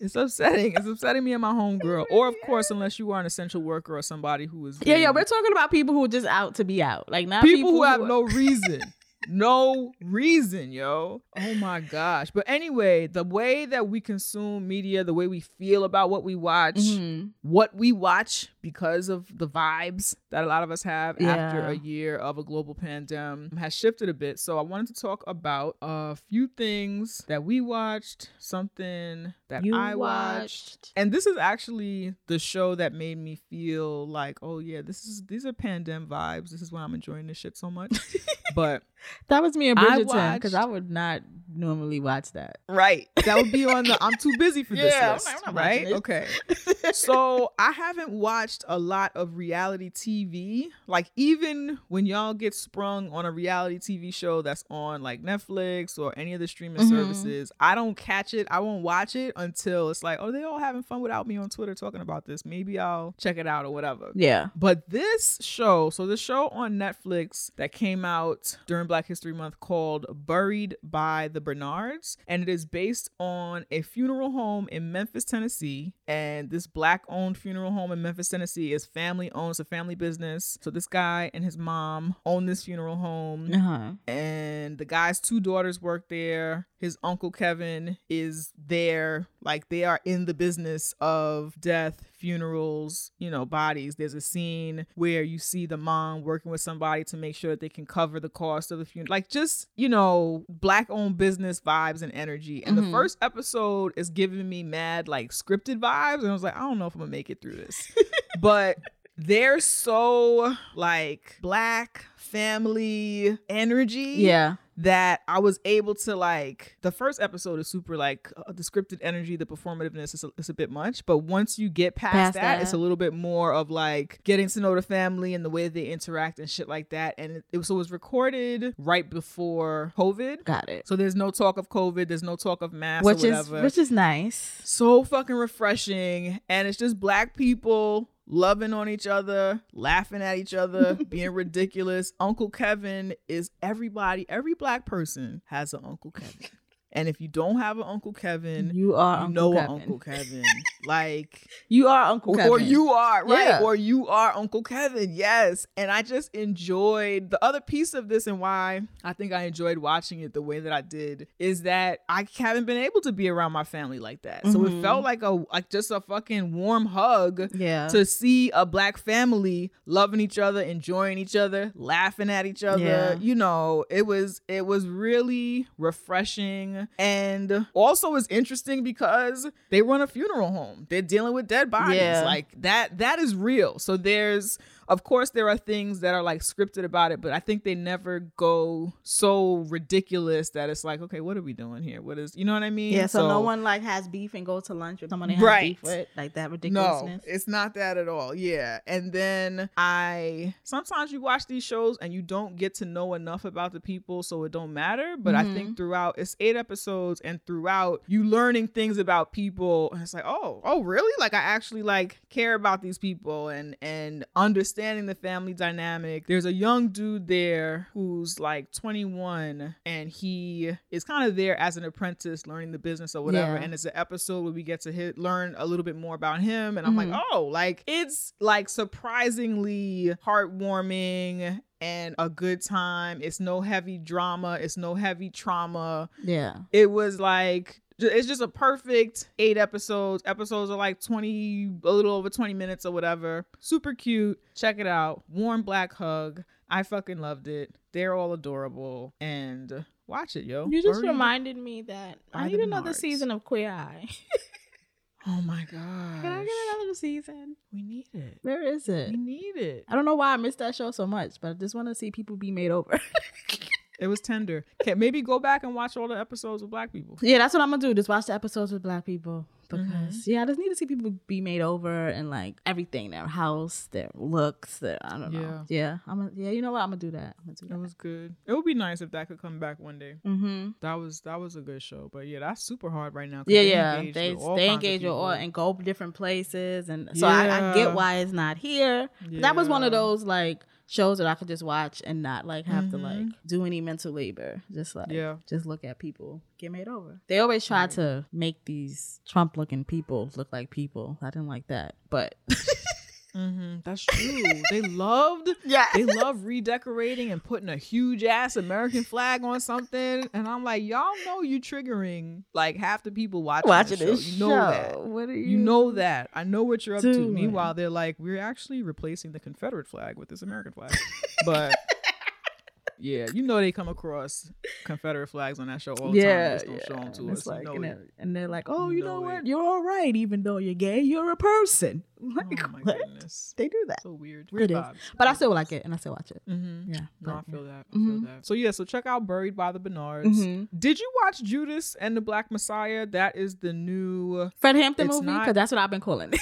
it's upsetting. It's upsetting me and my homegirl. [laughs] Or of course, unless you are an essential worker or somebody who is Yeah, yeah, we're talking about people who are just out to be out. Like not people, who have are- no reason. [laughs] No reason, yo. Oh my gosh. But anyway, the way that we consume media, the way we feel about what we watch, Mhm. what we watch because of the vibes that a lot of us have after a year of a global pandemic has shifted a bit. So I wanted to talk about a few things that we watched, something that You I watched. And this is actually the show that made me feel like, oh yeah, this is these are pandemic vibes. This is why I'm enjoying this shit so much. [laughs] but That was me and I Bridgerton because watched- I would not normally watch that. Right. [laughs] That would be on the I'm too busy for this Yeah, I'm list. not- I'm not right? Okay. [laughs] so I haven't watched a lot of reality TV. Like even when y'all get sprung on a reality TV show that's on like Netflix or any of the streaming Mhm. services, I don't catch it. I won't watch it until it's like, oh, they all having fun without me on Twitter talking about this. Maybe I'll check it out or whatever. Yeah. But this show, so the show on Netflix that came out during Black History Month called Buried by the Bernards, and it is based on a funeral home in Memphis, Tennessee. And this black owned funeral home in Memphis, Tennessee is family owned, it's a family business. So this guy and his mom own this funeral home Uh-huh. and the guy's two daughters work there. His uncle Kevin is there. Like they are in the business of death, funerals, you know, bodies. There's a scene where you see the mom working with somebody to make sure that they can cover the cost of the funeral. Like just, you know, black owned business vibes and energy. And Mhm. the first episode is giving me mad like scripted vibes. And I was like, I don't know if I'm gonna make it through this. [laughs] but they're so like black family energy Yeah. That I was able to like the first episode is super like uh, the scripted energy, the performativeness is a, is a bit much, but once you get past, Past that, it's a little bit more of like getting to know the family and the way they interact and shit like that. And it, it was so it was recorded right before COVID, Got it. so there's no talk of COVID, there's no talk of mask Which or is which is nice. so fucking refreshing, and it's just black people loving on each other, laughing at each other, [laughs] being ridiculous. Uncle Kevin is everybody. Every black person has an Uncle Kevin. And if you don't have an Uncle Kevin, You are you Uncle know Kevin. Uncle Kevin. [laughs] like You are Uncle or, Kevin. or you are right Yeah. or you are uncle kevin yes and i just enjoyed the other piece of this and why i think i enjoyed watching it the way that i did is that i haven't been able to be around my family like that so it felt mm-hmm. like a like just a fucking warm hug Yeah. to see a black family loving each other enjoying each other laughing at each other Yeah. you know it was it was really refreshing and also is interesting because they run a funeral home. They're dealing with dead bodies. Yeah. like that that is real. So there's of course there are things that are like scripted about it but i think they never go so ridiculous that it's like okay what are we doing here what is you know what i mean yeah, so, no one like has beef and goes to lunch with someone Right. beef with, like that ridiculousness. no, it's not that at all. Yeah. And then I sometimes you watch these shows and you don't get to know enough about the people so it don't matter. But I Mm-hmm. think throughout it's eight episodes and throughout you learning things about people and it's like, oh, oh really? Like I actually like care about these people and and understanding the family dynamic. There's a young dude there who's like 21 and he is kind of there as an apprentice learning the business or whatever. Yeah. And it's an episode where we get to hit learn a little bit more about him. And I'm Mhm. like, oh, like it's like surprisingly heartwarming and a good time. It's no heavy drama, it's no heavy trauma. yeah. It was like it's just a perfect eight episodes. Episodes are like 20, a little over 20 minutes or whatever. Super cute. Check it out. Warm black hug. I fucking loved it. They're all adorable. And watch it, yo. You just Hurry. reminded me that By I need another season of Queer Eye. [laughs] Oh my god. [laughs] Can I get another season? We need it. Where is it? We need it. I don't know why I missed that show so much, but I just want to see people be made over. [laughs] It was tender. Okay, maybe go back and watch all the episodes with black people. Yeah, that's what I'm gonna do. Just watch the episodes with black people because Mm-hmm. yeah, I just need to see people be made over and like everything, their house, their looks, their I don't know. Yeah, I'm gonna, yeah. You know what? I'm gonna do that. I'm gonna do It that. was good. It would be nice if that could come back one day. Mm-hmm. That was that was a good show. But yeah, that's super hard right now. Yeah, they yeah. engage They they engage with all and go different places, and so I, I get why it's not here. But That was one of those like shows that I could just watch and not like have to like do any mental labor. Just like Mm-hmm. Yeah. just look at people get made over. They always try to make these Trump looking people look like people. I didn't like that, but [laughs] Mhm, That's true. they loved [laughs] yeah, they love redecorating and putting a huge ass American flag on something. And I'm like, y'all know you triggering like half the people watching, watching this show. You know show. that. What are you? You know that. I know what you're up to. Meanwhile, they're like, we're actually replacing the Confederate flag with this American flag. but [laughs] yeah, you know they come across Confederate flags on that show all the Yeah, time. They just don't show them to and us. it's You like, know and, it. and they're like, oh, you, You know, know what? You're all right, even though you're gay. You're a person. [laughs] Like, Oh my what? goodness. They do that. So weird. It Weird is. But I still like it, and I still watch it. Mm-hmm. Yeah. No, I feel that. I Mhm. feel that. So yeah, so check out Buried by the Bernards. Mhm. Did you watch Judas and the Black Messiah? That is the new Fred Hampton movie, not- because that's what I've been calling it.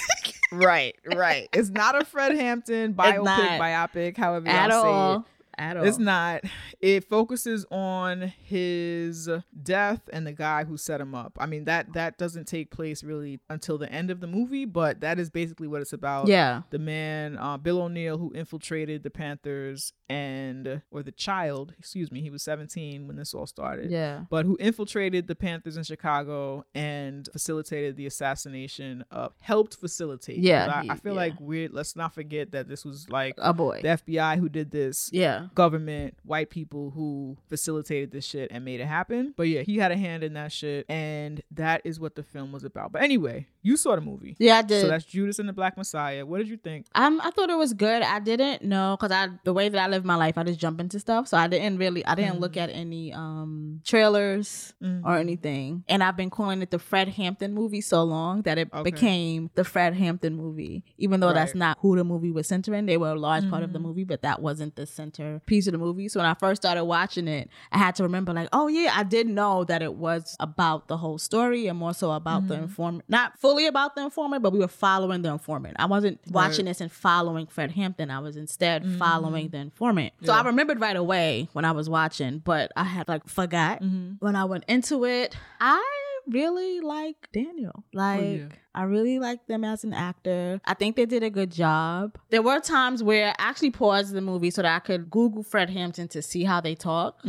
Right, right. It's not a Fred Hampton [laughs] biopic biopic, however y'all say all. it. At all. It's not. It focuses on his death and the guy who set him up. I mean that that doesn't take place really until the end of the movie, but that is basically what it's about. Yeah. the man uh, Bill O'Neal who infiltrated the Panthers and or the child, excuse me, he was 17 when this all started. Yeah. But who infiltrated the Panthers in Chicago and facilitated the assassination of helped facilitate. Yeah, I, he- I feel yeah. like we're let's not forget that this was like A boy. the FBI who did this yeah. Government, white people who facilitated this shit and made it happen. But yeah, he had a hand in that shit, and that is what the film was about. But anyway, you saw the movie. Yeah, I did. So that's Judas and the Black Messiah. What did you think? Um, I thought it was good. I didn't know because I the way that I live my life, I just jump into stuff. So I didn't really, I didn't look at any um trailers Mm-hmm. or anything. And I've been calling it the Fred Hampton movie so long that it Okay. became the Fred Hampton movie, even though that's not who the movie was centering. They were a large part of the movie, but that wasn't the center piece of the movie. So when I first started watching it, I had to remember, like, oh yeah, I did know that it was about the whole story and more so about the informant, not fully about the informant, but we were following the informant. I wasn't watching this and following Fred Hampton. I was instead mm-hmm. following the informant. So I remembered right away when I was watching, but I had like forgot mm-hmm. when I went into it. I really like Daniel. Oh, like yeah. I really like them as an actor. I think they did a good job. There were times where I actually paused the movie so that I could Google Fred Hampton to see how they talk.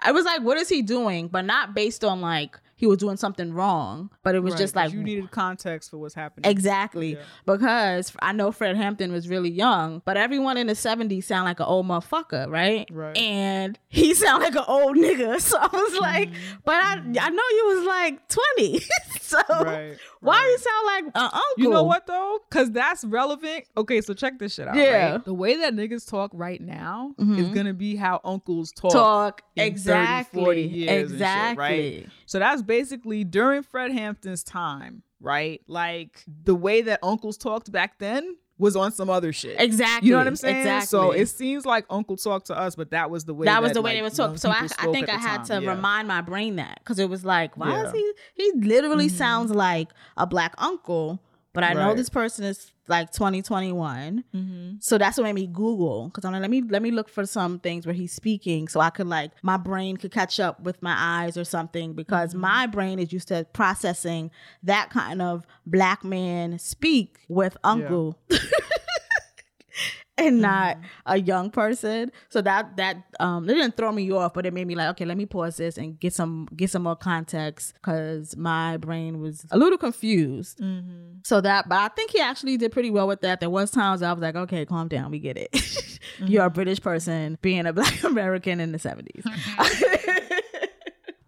I was like, what is he doing? But not based on like he was doing something wrong, but it was Right, just like you needed context for what's happening. Exactly. Yeah. Because I know Fred Hampton was really young, but everyone in the 70s sound like an old motherfucker, right? Right. And he [laughs] sound like an old nigga. [laughs] So I was like, Mm-hmm. but I I know you was like 20. [laughs] so Right, why right. you sound like an uncle? You know what though? Cause that's relevant. Okay, so check this shit out. Yeah. right? The way that niggas talk right now is Mhm. gonna be how uncles talk. Talk in 30, exactly. 40 years and shit, exactly. right? So that's basically during Fred Hampton's time, right? Like the way that uncles talked back then was on some other shit. Exactly. You know what I'm saying? Exactly. So it seems like Uncle talked to us, but that was the way. that was the way like, they were talking. So I, I think I had time. to Yeah. remind my brain that because it was like, why is he? He literally sounds like a black uncle, but I know Mm-hmm. This person is like 2021. Mhm. So that's what made me Google because I'm like, let me let me look for some things where he's speaking so I could like my brain could catch up with my eyes or something because Mm-hmm. my brain is used to processing that kind of black man speak with uncle. [laughs] and not Mm-hmm. a young person. So that that um it didn't throw me off, but it made me like, okay, let me pause this and get some get some more context because my brain was a little confused. Mm-hmm. So that, but I think he actually did pretty well with that. There was times I was like, okay, calm down, we get it. [laughs] You're Mm-hmm. a British person being a [laughs] Black American in the 70s. [laughs]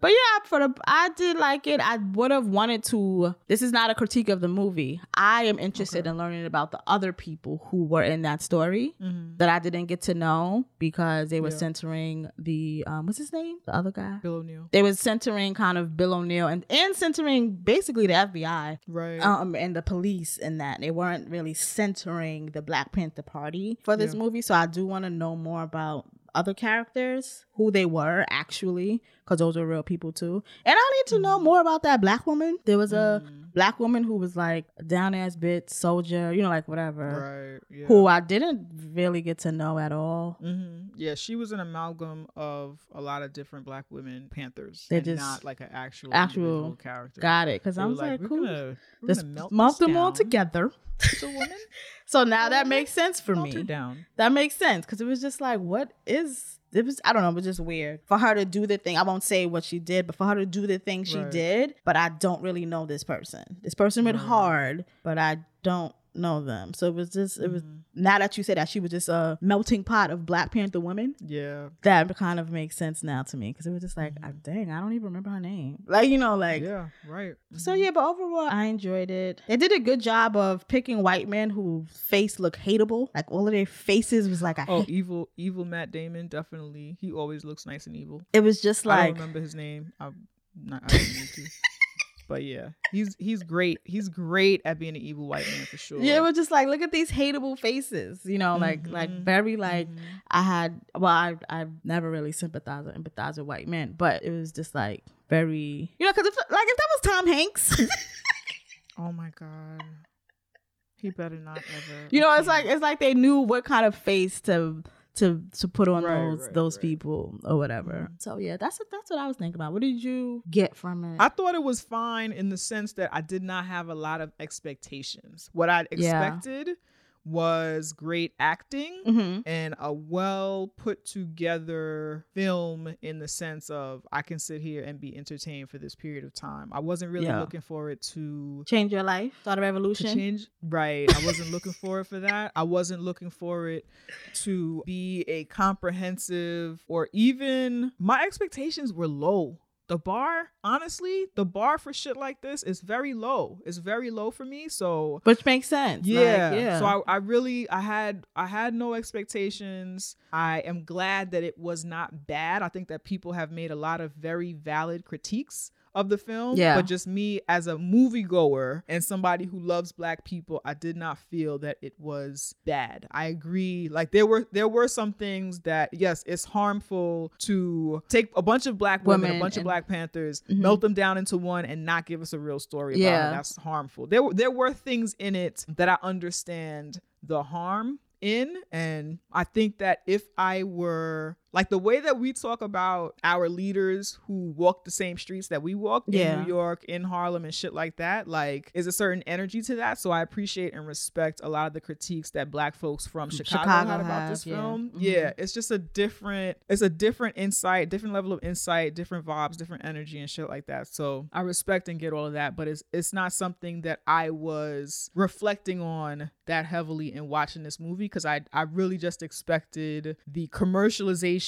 But yeah, for the I did like it. I would have wanted to. This is not a critique of the movie. I am interested in learning about the other people who were in that story that I didn't get to know because they were Yeah. centering the um what's his name? The other guy. Bill O'Neal. They were centering kind of Bill O'Neal and and centering basically the FBI Right. um and the police in that they weren't really centering the Black Panther Party for this Yeah. movie. So I do want to know more about other characters, who they were actually, because those are real people too. And I need to know more about that black woman. There was a black woman who was like down ass bitch, soldier, you know, like whatever. Right. Yeah. Who I didn't really get to know at all. hmm Yeah, she was an amalgam of a lot of different black women Panthers. They and just- not like an actual actual- character. Got it. Because I was like, we're gonna, Just melt, them all together. It's a woman. [laughs] So now that makes sense for Melt me. down. That makes sense because it was just like, what is it was I don't know, it was just weird for her to do the thing. I won't say what she did, but for her to do the thing she Right. did. But I don't really know this person. This person went Right. hard, but I don't know them. So it was just it was Mhm. now that you say that she was just a melting pot of Black Panther women. Yeah. That kind of makes sense now to me because it was just like, ah, dang, I don't even remember her name. Like you know, like yeah. Right. so yeah, but overall, I enjoyed it. They did a good job of picking white men who face look hateable. Like all of their faces was like I Oh, hate. evil, evil Matt Damon. Definitely, he always looks nice and evil. It was just like I don't remember his name. I'm not. I [laughs] don't need to. But yeah, he's he's great. He's great at being an evil white man for sure. yeah, it was just like look at these hateable faces. You know, like like Mhm. very like Mhm. I had. Well, I I've never really sympathized or empathized with white men, but it was just like very you know because if like if that was Tom Hanks. [laughs] Oh my god. He better not ever. You know, it's like it's like they knew what kind of face to to to put on Right, those right, those right. people or whatever. Mm-hmm. So yeah, that's that's what I was thinking about. What did you get from it? I thought it was fine in the sense that I did not have a lot of expectations. What I Yeah. Was great acting mm-hmm. and a well put together film in the sense of I can sit here and be entertained for this period of time. I wasn't really Yeah. looking for it to Change your life, start a revolution. change right i wasn't looking for it for that i wasn't looking for it to be a comprehensive or even my expectations were low the bar honestly the bar for shit like this is very low it's very low for me so Which makes sense. Like, yeah. yeah. So I, I really I had I had no expectations. I am glad that it was not bad. I think that people have made a lot of very valid critiques of the film. Yeah. But just me as a moviegoer and somebody who loves black people, I did not feel that it was bad. I agree. Like there were there were some things that yes, it's harmful to take a bunch of black women, Women a bunch of black panthers, Mhm. melt them down into one and not give us a real story about Yeah. it. That's harmful. There were there were things in it that I understand the harm in and I think that if I were like the way that we talk about our leaders who walk the same streets that we walk Yeah. in New York, in Harlem and shit like that, like is a certain energy to that. So I appreciate and respect a lot of the critiques that black folks from Chicago, Chicago had about have, this yeah. film. Mhm. Yeah, it's just a different it's a different insight, different level of insight, different vibes, different energy and shit like that. So I respect and get all of that, but it's it's not something that I was reflecting on that heavily in watching this movie because I I really just expected the commercialization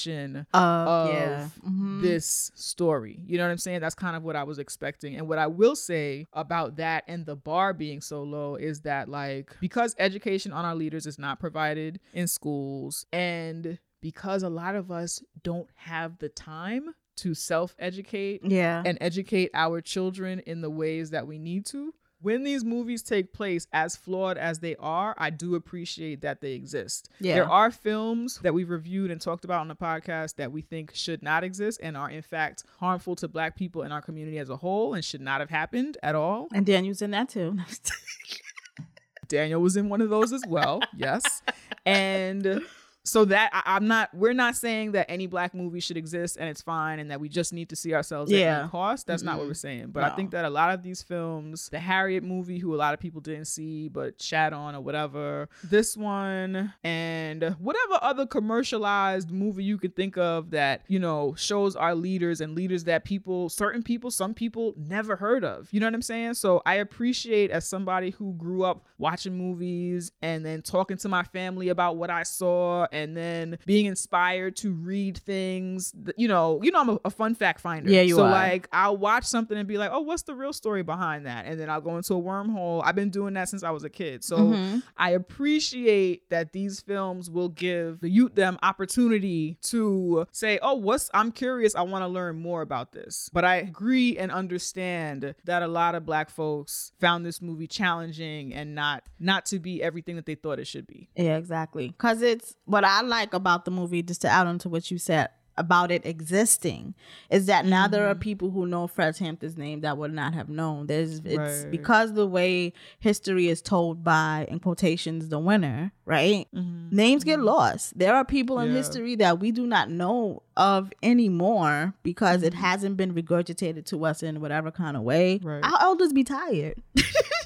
Uh, of yeah. Mhm. this story. You know what I'm saying? That's kind of what I was expecting. And what I will say about that and the bar being so low is that, like, because education on our leaders is not provided in schools, and because a lot of us don't have the time to self educate Yeah. and educate our children in the ways that we need to. When these movies take place, as flawed as they are, I do appreciate that they exist. Yeah. There are films that we've reviewed and talked about on the podcast that we think should not exist and are, in fact, harmful to Black people in our community as a whole and should not have happened at all. and Daniel's in that too. [laughs] Daniel was in one of those as well. yes. And so that I, I'm not we're not saying that any black movie should exist and it's fine and that we just need to see ourselves at Yeah. any cost. That's not what we're saying. But I think that a lot of these films, the Harriet movie, who a lot of people didn't see but chat on or whatever, this one and whatever other commercialized movie you could think of that, you know, shows our leaders and leaders that people, certain people, some people never heard of. You know what I'm saying? So I appreciate as somebody who grew up watching movies and then talking to my family about what I saw and then being inspired to read things. th- You know, you know I'm a, a fun fact finder. Yeah, you so are. like I'll watch something and be like, "Oh, what's the real story behind that?" And then I'll go into a wormhole. I've been doing that since I was a kid. So Mhm. I appreciate that these films will give the youth them opportunity to say, "Oh, what's I'm curious. I want to learn more about this." But I agree and understand that a lot of black folks found this movie challenging and not not to be everything that they thought it should be. Yeah, exactly. Cause it's what what I like about the movie, just to add on to what you said about it existing, is that now there are mm-hmm. people who know Fred Hampton's name that would not have known. There's it's Right. because the way history is told by in quotations the winner, right? Mm-hmm. Names get mm-hmm. lost. There are people in Yeah. history that we do not know of anymore because it hasn't been regurgitated to us in whatever kind of way. Right. Our elders be tired. [laughs]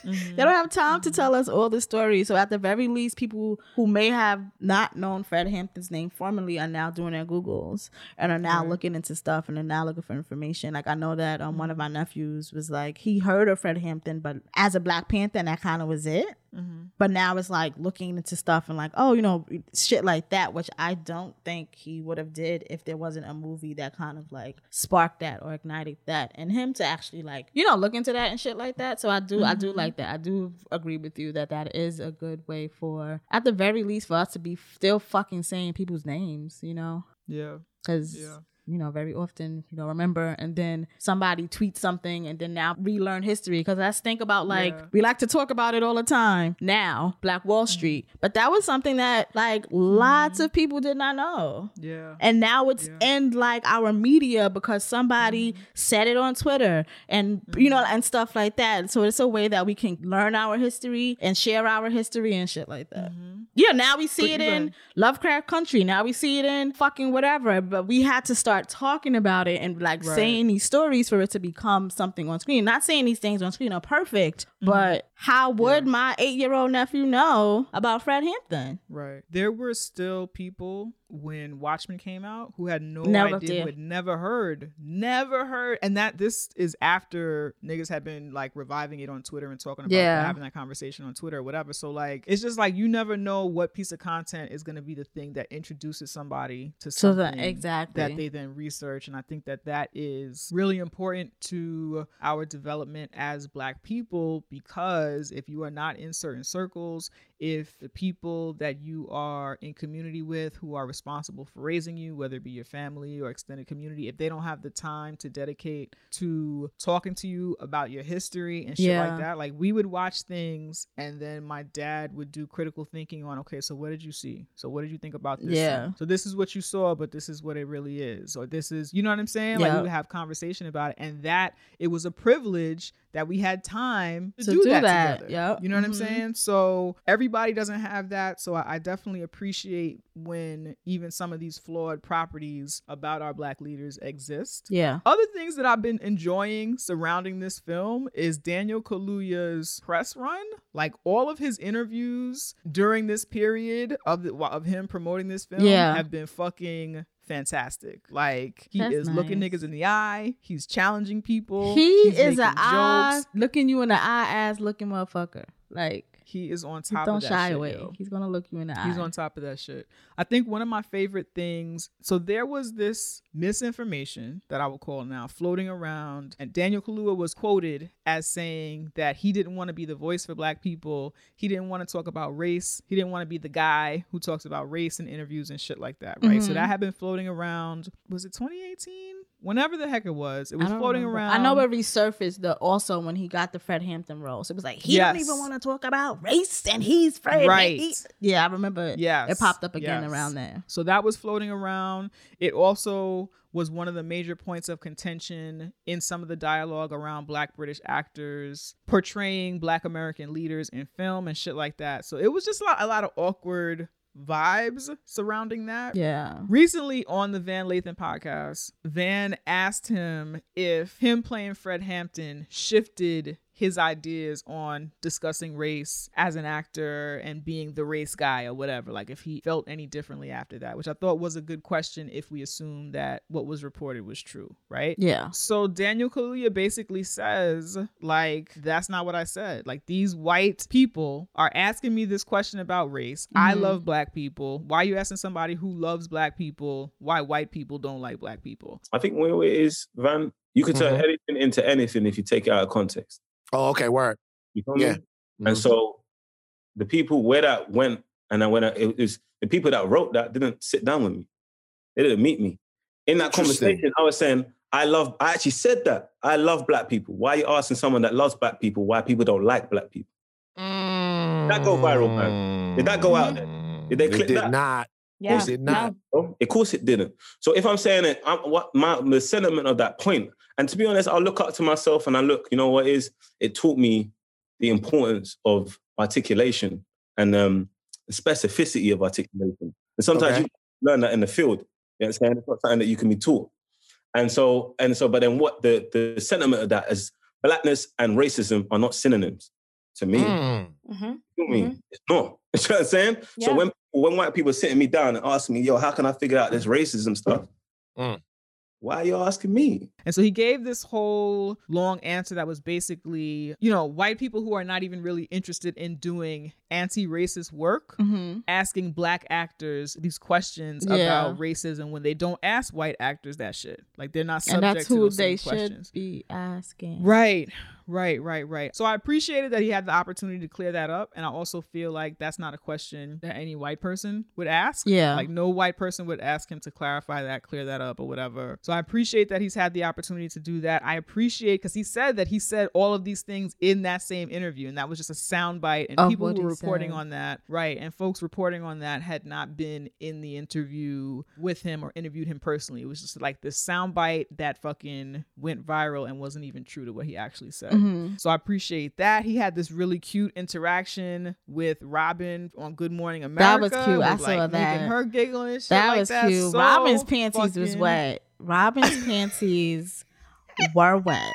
Mm-hmm. They don't have time to tell us all the stories. So at the very least, people who may have not known Fred Hampton's name formerly are now doing their Googles and are now looking into stuff and are now looking for information. Like I know that um, one of mm-hmm. my nephews was like he heard of Fred Hampton, but as a Black Panther, and that kind of was it. Mm-hmm. But now it's like looking into stuff and like, oh, you know, shit like that, which I don't think he would have did if there wasn't a movie that kind of like sparked that or ignited that, and him to actually like, you know, look into that and shit like that. So I do, I do like that. I do agree with you that that is a good way for, at the very least, for us to be still fucking saying people's names, you know, Yeah. because. Yeah. You know, very often, you know, remember, and then somebody tweets something, and then now relearn history. Because let's think about like Yeah. we like to talk about it all the time now, Black Wall mm. Street, but that was something that like lots mm. of people did not know. Yeah. And now it's Yeah. in like our media because somebody mm. said it on Twitter and you know and stuff like that. So it's a way that we can learn our history and share our history and shit like that. Mm-hmm. Yeah, now we see But it in Lovecraft Country. Now we see it in fucking whatever. But we had to start talking about it and like Right. saying these stories for it to become something on screen. Not saying these things on screen are perfect, Mm-hmm. but how would my eight year old nephew know about Fred Hampton? Right. There were still people when Watchmen came out who had no Never idea, did. who had never heard, never heard, and that this is after niggas had been like reviving it on Twitter and talking about Yeah. having that conversation on Twitter or whatever. So like, it's just like you never know what piece of content is going to be the thing that introduces somebody to So the- something exactly. that they then research, and I think that that is really important to our development as Black people because if you are not in certain circles if the people that you are in community with who are responsible for raising you, whether it be your family or extended community, if they don't have the time to dedicate to talking to you about your history and shit Yeah. like that, like we would watch things and then my dad would do critical thinking on, okay, so what did you see? So what did you think about this? Yeah. So this is what you saw, but this is what it really is. Or this is, you know what I'm saying? Like Yeah. we would have conversation about it. And that it was a privilege that we had time to, To do, do that, that. together. Yep. You know what I'm Mhm. saying? So everybody doesn't have that. So I, I definitely appreciate when even some of these flawed properties about our black leaders exist. Yeah. Other things that I've been enjoying surrounding this film is Daniel Kaluuya's press run. Like all of his interviews during this period of the, of him promoting this film Yeah. have been fucking fantastic. Like he That's is looking niggas in the eye. He's challenging people. He is an eye looking you in the eye ass looking motherfucker. Like He is on top don't of that shy shit, away. yo. He's gonna look you in the eye. He's on top of that shit. I think one of my favorite things. So there was this misinformation that I will call now floating around, and Daniel Kaluuya was quoted as saying that he didn't want to be the voice for Black people. He didn't want to talk about race. He didn't want to be the guy who talks about race in interviews and shit like that. Right. So Mhm. that had been floating around. Was it 2018? Whenever the heck it was, it was floating remember. around. I know it resurfaced the also when he got the Fred Hampton role. So it was like he don't even want to talk about race and he's Fred. Right. He- yeah, I remember. Yeah, it popped up again yes. around there. So that was floating around. It also was one of the major points of contention in some of the dialogue around black British actors portraying black American leaders in film and shit like that. So it was just a lot, a lot of awkward vibes surrounding that. Yeah. Recently on the Van Lathan podcast, Van asked him if him playing Fred Hampton shifted his ideas on discussing race as an actor and being the race guy or whatever, like if he felt any differently after that, which I thought was a good question if we assume that what was reported was true, right? Yeah. So Daniel Kaluuya basically says, like, that's not what I said. Like, these white people are asking me this question about race. I Mhm. love black people. Why are you asking somebody who loves black people why white people don't like black people? I think where it is, Van, you can turn Mhm. anything into anything if you take it out of context. Oh, okay, word. You feel me? Yeah. And Mhm. so the people where that went, and I went, I, it was the people that wrote that didn't sit down with me. They didn't meet me. In that conversation, I was saying, I love, I actually said that. I love black people. Why are you asking someone that loves black people why people don't like black people? that go viral, man? Did that go out there? Did they It clip did that? not. Yeah. course Did not. No, Of course it didn't. So if I'm saying it, I'm, what my the sentiment of that point, and to be honest, I look up to myself and I look, you know what is it taught me the importance of articulation and um, the specificity of articulation. And sometimes Okay. you learn that in the field. You know what I'm saying? It's not something that you can be taught. And so, and so, but then what the the sentiment of that is blackness and racism are not synonyms to me. Mm. Mm-hmm. You know what I mean? It's not. [laughs] You know what I'm saying? So when when white people are sitting me down and asking me, yo, how can I figure out this racism stuff? Mm. Why are you asking me? And so he gave this whole long answer that was basically, you know, white people who are not even really interested in doing anti-racist work Mm-hmm. asking black actors these questions Yeah. about racism when they don't ask white actors that shit. Like they're not And subject that's to who those they same questions. should be asking. Right, right, right, right. So I appreciated that he had the opportunity to clear that up. And I also feel like that's not a question that any white person would ask. Yeah. Like no white person would ask him to clarify that, clear that up, or whatever. So I appreciate that he's had the opportunity to do that. I appreciate because he said that he said all of these things in that same interview. And that was just a soundbite. And Of people who were reporting said. on that, right. And folks reporting on that had not been in the interview with him or interviewed him personally. It was just like this soundbite that fucking went viral and wasn't even true to what he actually said. Mhm. So I appreciate that. He had this really cute interaction with Robin on Good Morning America. That was cute. I saw like, that. Her shit That like was that. cute. So Robin's panties was wet. Robin's [laughs] panties were wet.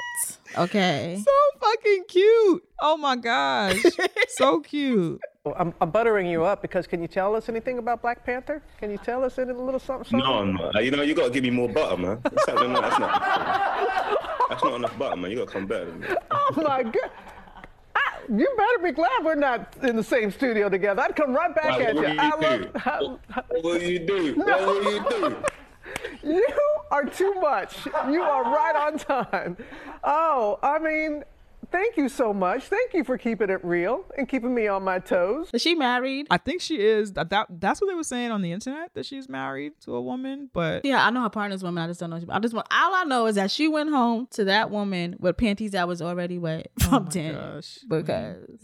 Okay. So fucking cute. Oh my gosh. [laughs] so cute. I'm, I'm buttering you up because can you tell us anything about Black Panther? Can you tell us a little something? something? No, no. Uh, you know, you got to give me more butter, man. [laughs] That's not, that's not, that's not enough butter, man. You got to come better than. Oh my [laughs] God. I, you better be glad we're not in the same studio together. I'd come right back at you. will I you love, do? I- What will you do? [laughs] What will you do? you are too much. You are right on time. Oh, I mean, thank you so much. Thank you for keeping it real and keeping me on my toes. Is she married? I think she is. That, that that's what they were saying on the internet that she's married to a woman. But Yeah, I know her partner's woman. I just don't know. I just want all I know is that she went home to that woman with panties that was already wet oh from ten gosh. because [laughs]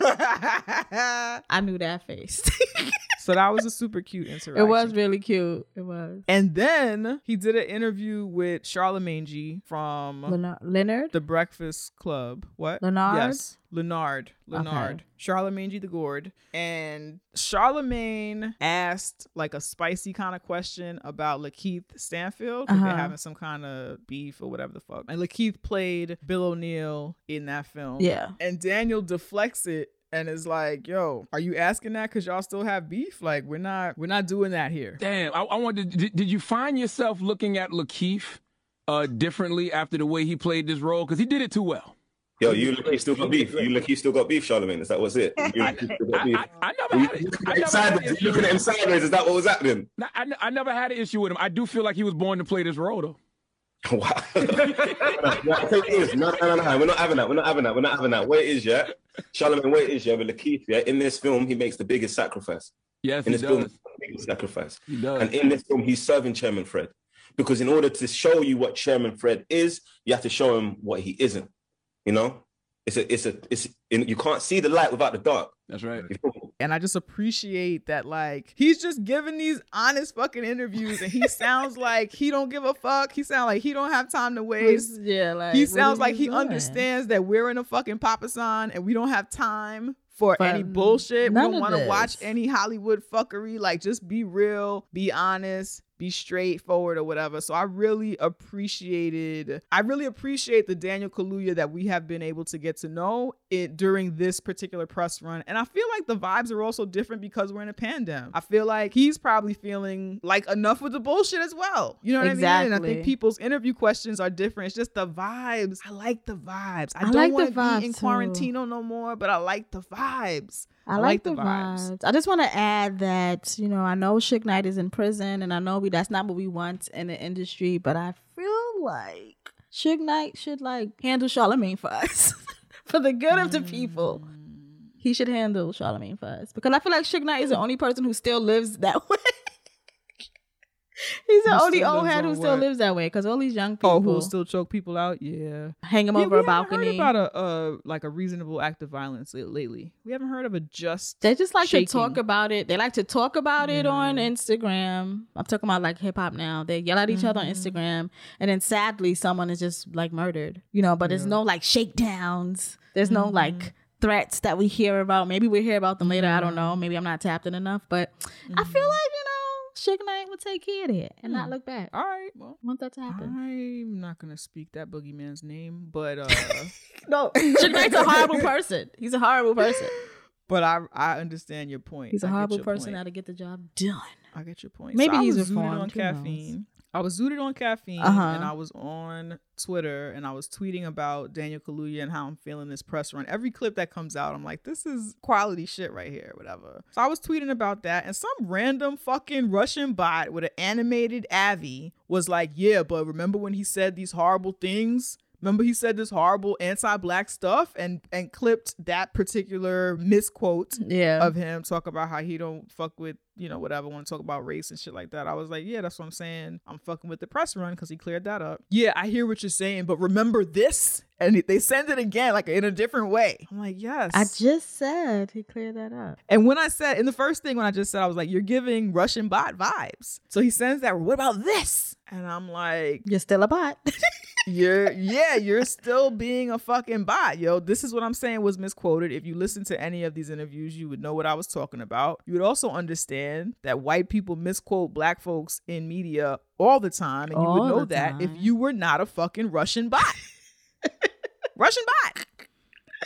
I knew that face. [laughs] so that was a super cute interaction. it was really cute. It was. And then he did an interview with Charlemagne G from Leonard, Leonard? The Breakfast Club. What? Leonard? Yes. Leonard. Leonard. Okay. Charlemagne G. the Gourd. And Charlemagne asked like a spicy kind of question about Lakeith Stanfield. 'cause They're Uh-huh. having some kind of beef or whatever the fuck. And Lakeith played Bill O'Neal in that film. Yeah. And Daniel deflects it and it's like, yo, are you asking that because y'all still have beef? Like, we're not we're not doing that here. Damn, I, I wanted. Did, did you find yourself looking at Lakeith uh, differently after the way he played this role? Because he did it too well. Yo, you look, you still got beef. You look, you still got beef, Charlemagne. Is that what's it? You look, you still got beef. I never had it. I looking at him never sideways. issue You looking at him sideways. Is that what was happening? No, I, I never had an issue with him. I do feel like he was born to play this role, though. [laughs] Wow. no, I tell it is. No, no, no, no. We're not having that. We're not having that. We're not having that. What it is, yeah? Charlemagne, what it is, yeah? With Lakeith, yeah? In this film, he makes the biggest sacrifice. Yes, in he this film, does. the biggest sacrifice. He does. And in this film, he's serving Chairman Fred. Because in order to show you what Chairman Fred is, you have to show him what he isn't. You know? It's a, it's a, it's, you can't see the light without the dark. That's right. And I just appreciate that, like, he's just giving these honest fucking interviews and he [laughs] sounds like he don't give a fuck. He sounds like he don't have time to waste. Yeah, like he sounds like he doing? understands that we're in a fucking papasan and we don't have time for For any bullshit. We don't want to watch any Hollywood fuckery. Like, just be real, be honest, be straightforward or whatever. So I really appreciated, I really appreciate the Daniel Kaluuya that we have been able to get to know it during this particular press run. And I feel like the vibes are also different because we're in a pandemic. I feel like he's probably feeling like enough with the bullshit as well. You know what I mean? And I think people's interview questions are different. It's just the vibes. I like the vibes. I, I don't like want to be in too. Quarantino no more, but I like the vibes. I like, the, vibes. I just want to add that you know I know Suge Knight is in prison, and I know we that's not what we want in the industry, but I feel like Suge Knight should like handle Charlemagne for us, [laughs] for the good of the people. He should handle Charlemagne for us because I feel like Suge Knight is the only person who still lives that [laughs] way. [laughs] He's the only old head who still what? lives that way because all these young people Oh, who still choke people out? Yeah. hang them Yeah, over a balcony. Heard about a uh, like a reasonable act of violence lately. We haven't heard of a just. They just like shaking. to talk about it. They like to talk about it on Instagram. I'm talking about like hip hop now. They yell at each other on Mm-hmm. Instagram, and then sadly, someone is just like murdered. You know, but there's no like shakedowns. There's no Mm-hmm. like threats that we hear about. Maybe we hear about them later. I don't know. Maybe I'm not tapped in enough, but I Mm-hmm. feel like you know, Suge Knight would take care of it and Mm. not look back. All right. Well, Want that to happen? I'm not gonna speak that boogeyman's name, but uh, [laughs] No, [laughs] Suge Knight's a horrible person. He's a horrible person. [laughs] but I I understand your point. He's a I horrible person. point. How to get the job done? I get your point. Maybe so he's reformed, on caffeine. I was zooted on caffeine, Uh-huh. and I was on Twitter, and I was tweeting about Daniel Kaluuya and how I'm feeling this press run. Every clip that comes out, I'm like, this is quality shit right here, whatever. So I was tweeting about that, and some random fucking Russian bot with an animated Avi was like, yeah, but remember when he said these horrible things? Remember he said this horrible anti-black stuff and and clipped that particular misquote Yeah. of him talk about how he don't fuck with you know whatever want to talk about race and shit like that. I was like, yeah, that's what I'm saying. I'm fucking with the press run because he cleared that up. Yeah, I hear what you're saying, but remember this, and they send it again like in a different way. I'm like, yes. I just said he cleared that up. and when I said in the first thing when I just said I was like, you're giving Russian bot vibes. So he sends that. What about this? And I'm like, You're still a bot. [laughs] you're yeah, you're still being a fucking bot, yo. This is what I'm saying was misquoted. If you listen to any of these interviews, you would know what I was talking about. You would also understand that white people misquote black folks in media all the time, and you would know that if you were not a fucking Russian bot. [laughs] Russian bot.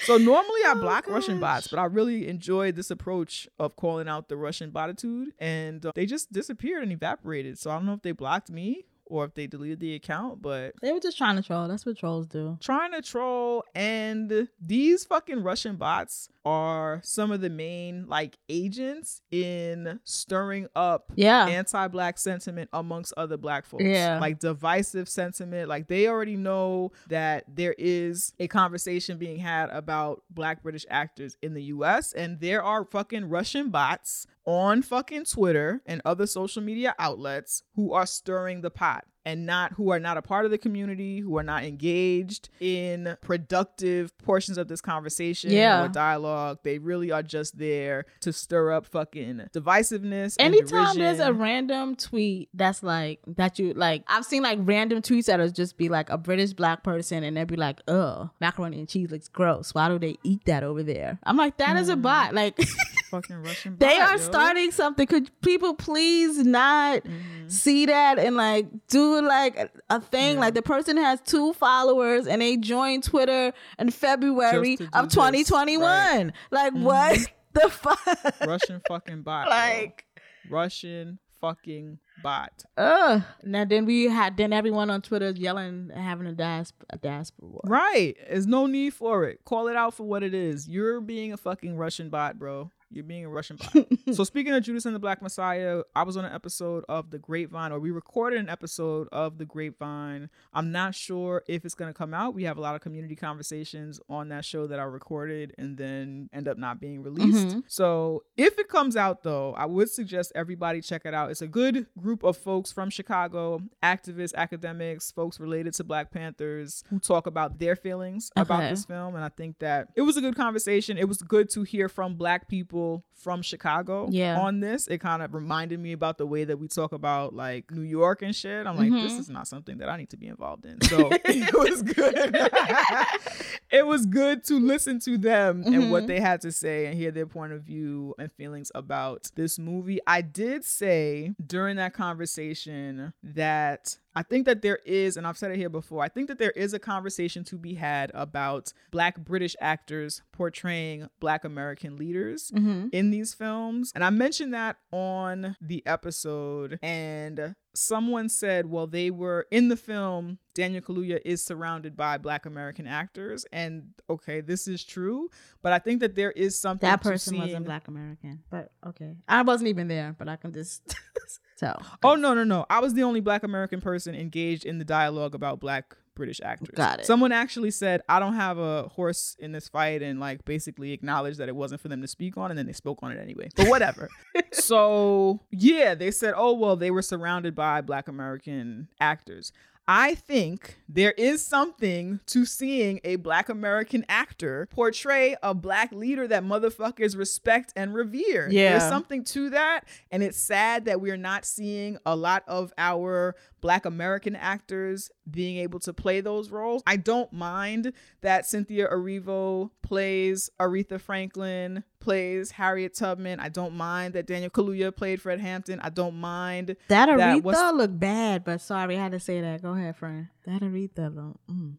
So normally I Oh, block Russian bots, but I really enjoyed this approach of calling out the Russian botitude, and uh, they just disappeared and evaporated. So I don't know if they blocked me or if they deleted the account, but they were just trying to troll. That's what trolls do. trying to troll and these fucking russian bots are some of the main like agents in stirring up Yeah. anti-black sentiment amongst other black folks Yeah. like divisive sentiment like they already know that there is a conversation being had about black british actors in the us and there are fucking russian bots on fucking twitter and other social media outlets who are stirring the pot and not who are not a part of the community, who are not engaged in productive portions of this conversation Yeah. or dialogue. They really are just there to stir up fucking divisiveness. and Anytime there's a random tweet that's like that you like I've seen like random tweets that'll just be like a British black person and they'll be like, oh, macaroni and cheese looks gross. Why do they eat that over there? I'm like, that is a mm. bot. Like [laughs] fucking Russian they bot, are yo. starting something. Could people please not Mm-hmm. see that and like do like a, a thing? Like the person has two followers and they joined Twitter in February of this, 2021. right. Like what [laughs] the fuck? Russian fucking bot. yo. like Russian fucking bot. Ugh. Now then we had then everyone on Twitter yelling having a diasp a diaspora war. Right. There's no need for it. Call it out for what it is. You're being a fucking Russian bot, bro. You're being a Russian bot. [laughs] so speaking of Judas and the Black Messiah, I was on an episode of The Grapevine, or we recorded an episode of The Grapevine. I'm not sure if it's gonna come out. We have a lot of community conversations on that show that are recorded and then end up not being released. Mm-hmm. So if it comes out though, I would suggest everybody check it out. It's a good group of folks from Chicago, activists, academics, folks related to Black Panthers who talk about their feelings about this film. And I think that it was a good conversation. It was good to hear from Black people from Chicago Yeah. on this. It kind of reminded me about the way that we talk about like New York and shit. I'm like, this Mhm. is not something that I need to be involved in. So [laughs] it was good. [laughs] it was good to listen to them and what Mhm. they had to say and hear their point of view and feelings about this movie. I did say during that conversation that I think that there is, and I've said it here before, I think that there is a conversation to be had about Black British actors portraying Black American leaders Mm-hmm. in these films. And I mentioned that on the episode, and someone said, well, they were in the film, Daniel Kaluuya is surrounded by Black American actors. And okay, this is true, but I think that there is something That person wasn't black American. But okay. I wasn't even there, but I can just [laughs] tell. Oh no, no, no. I was the only black American person engaged in the dialogue about black British actors. Got it. Someone actually said, I don't have a horse in this fight and like basically acknowledged that it wasn't for them to speak on and then they spoke on it anyway. But whatever. [laughs] so yeah, they said, oh, well, they were surrounded by black American actors. I think there is something to seeing a black American actor portray a black leader that motherfuckers respect and revere. Yeah. There's something to that. And it's sad that we're not seeing a lot of our black American actors being able to play those roles. I don't mind that Cynthia Erivo plays Aretha Franklin, plays Harriet Tubman. I don't mind that Daniel Kaluuya played Fred Hampton. I don't mind That That Aretha look bad, but sorry, I had to say that. Go ahead, friend. That Aretha look. Mm.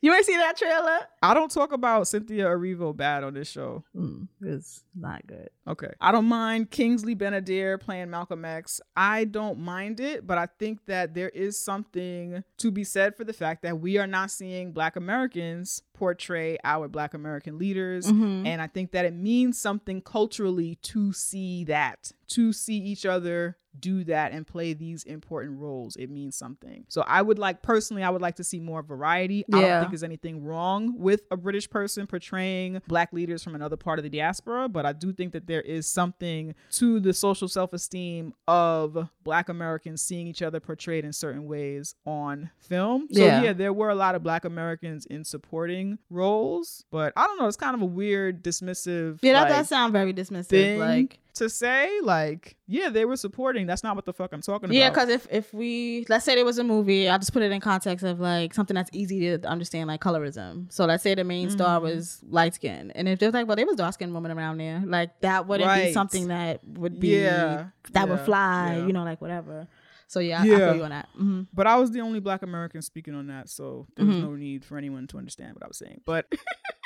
You ain't see that trailer? I don't talk about Cynthia Erivo bad on this show. Mm, it's not good. Okay. I don't mind Kingsley Ben-Adir playing Malcolm X. I don't mind it, but I think that there is something to be said for the fact that we are not seeing Black Americans portray our Black American leaders. Mhm. And I think that it means something culturally to see that, to see each other do that and play these important roles. It means something. So I would like, personally, I would like to see more variety. I don't think there's anything wrong with a British person portraying Black leaders from another part of the diaspora, but I do think that there is something to the social self esteem of Black Americans seeing each other portrayed in certain ways on film. So Yeah. yeah, there were a lot of Black Americans in supporting roles, but I don't know. It's kind of a weird, dismissive. Yeah, that like, does sound very dismissive. thing Like, to say. Like, yeah, they were supporting. That's not what the fuck I'm talking yeah, about. because if if we let's say there was a movie, I'll just put it in context of like something that's easy to understand, like colorism. So let's say the main star Mm-hmm. was light skinned, and if they're like, well, there was dark skinned woman around there, like that wouldn't be something that would be Yeah, that would fly, yeah. you know, like whatever. So yeah, I, I Yeah. feel you on that. hmm But I was the only black American speaking on that, so there was Mhm. no need for anyone to understand what I was saying. But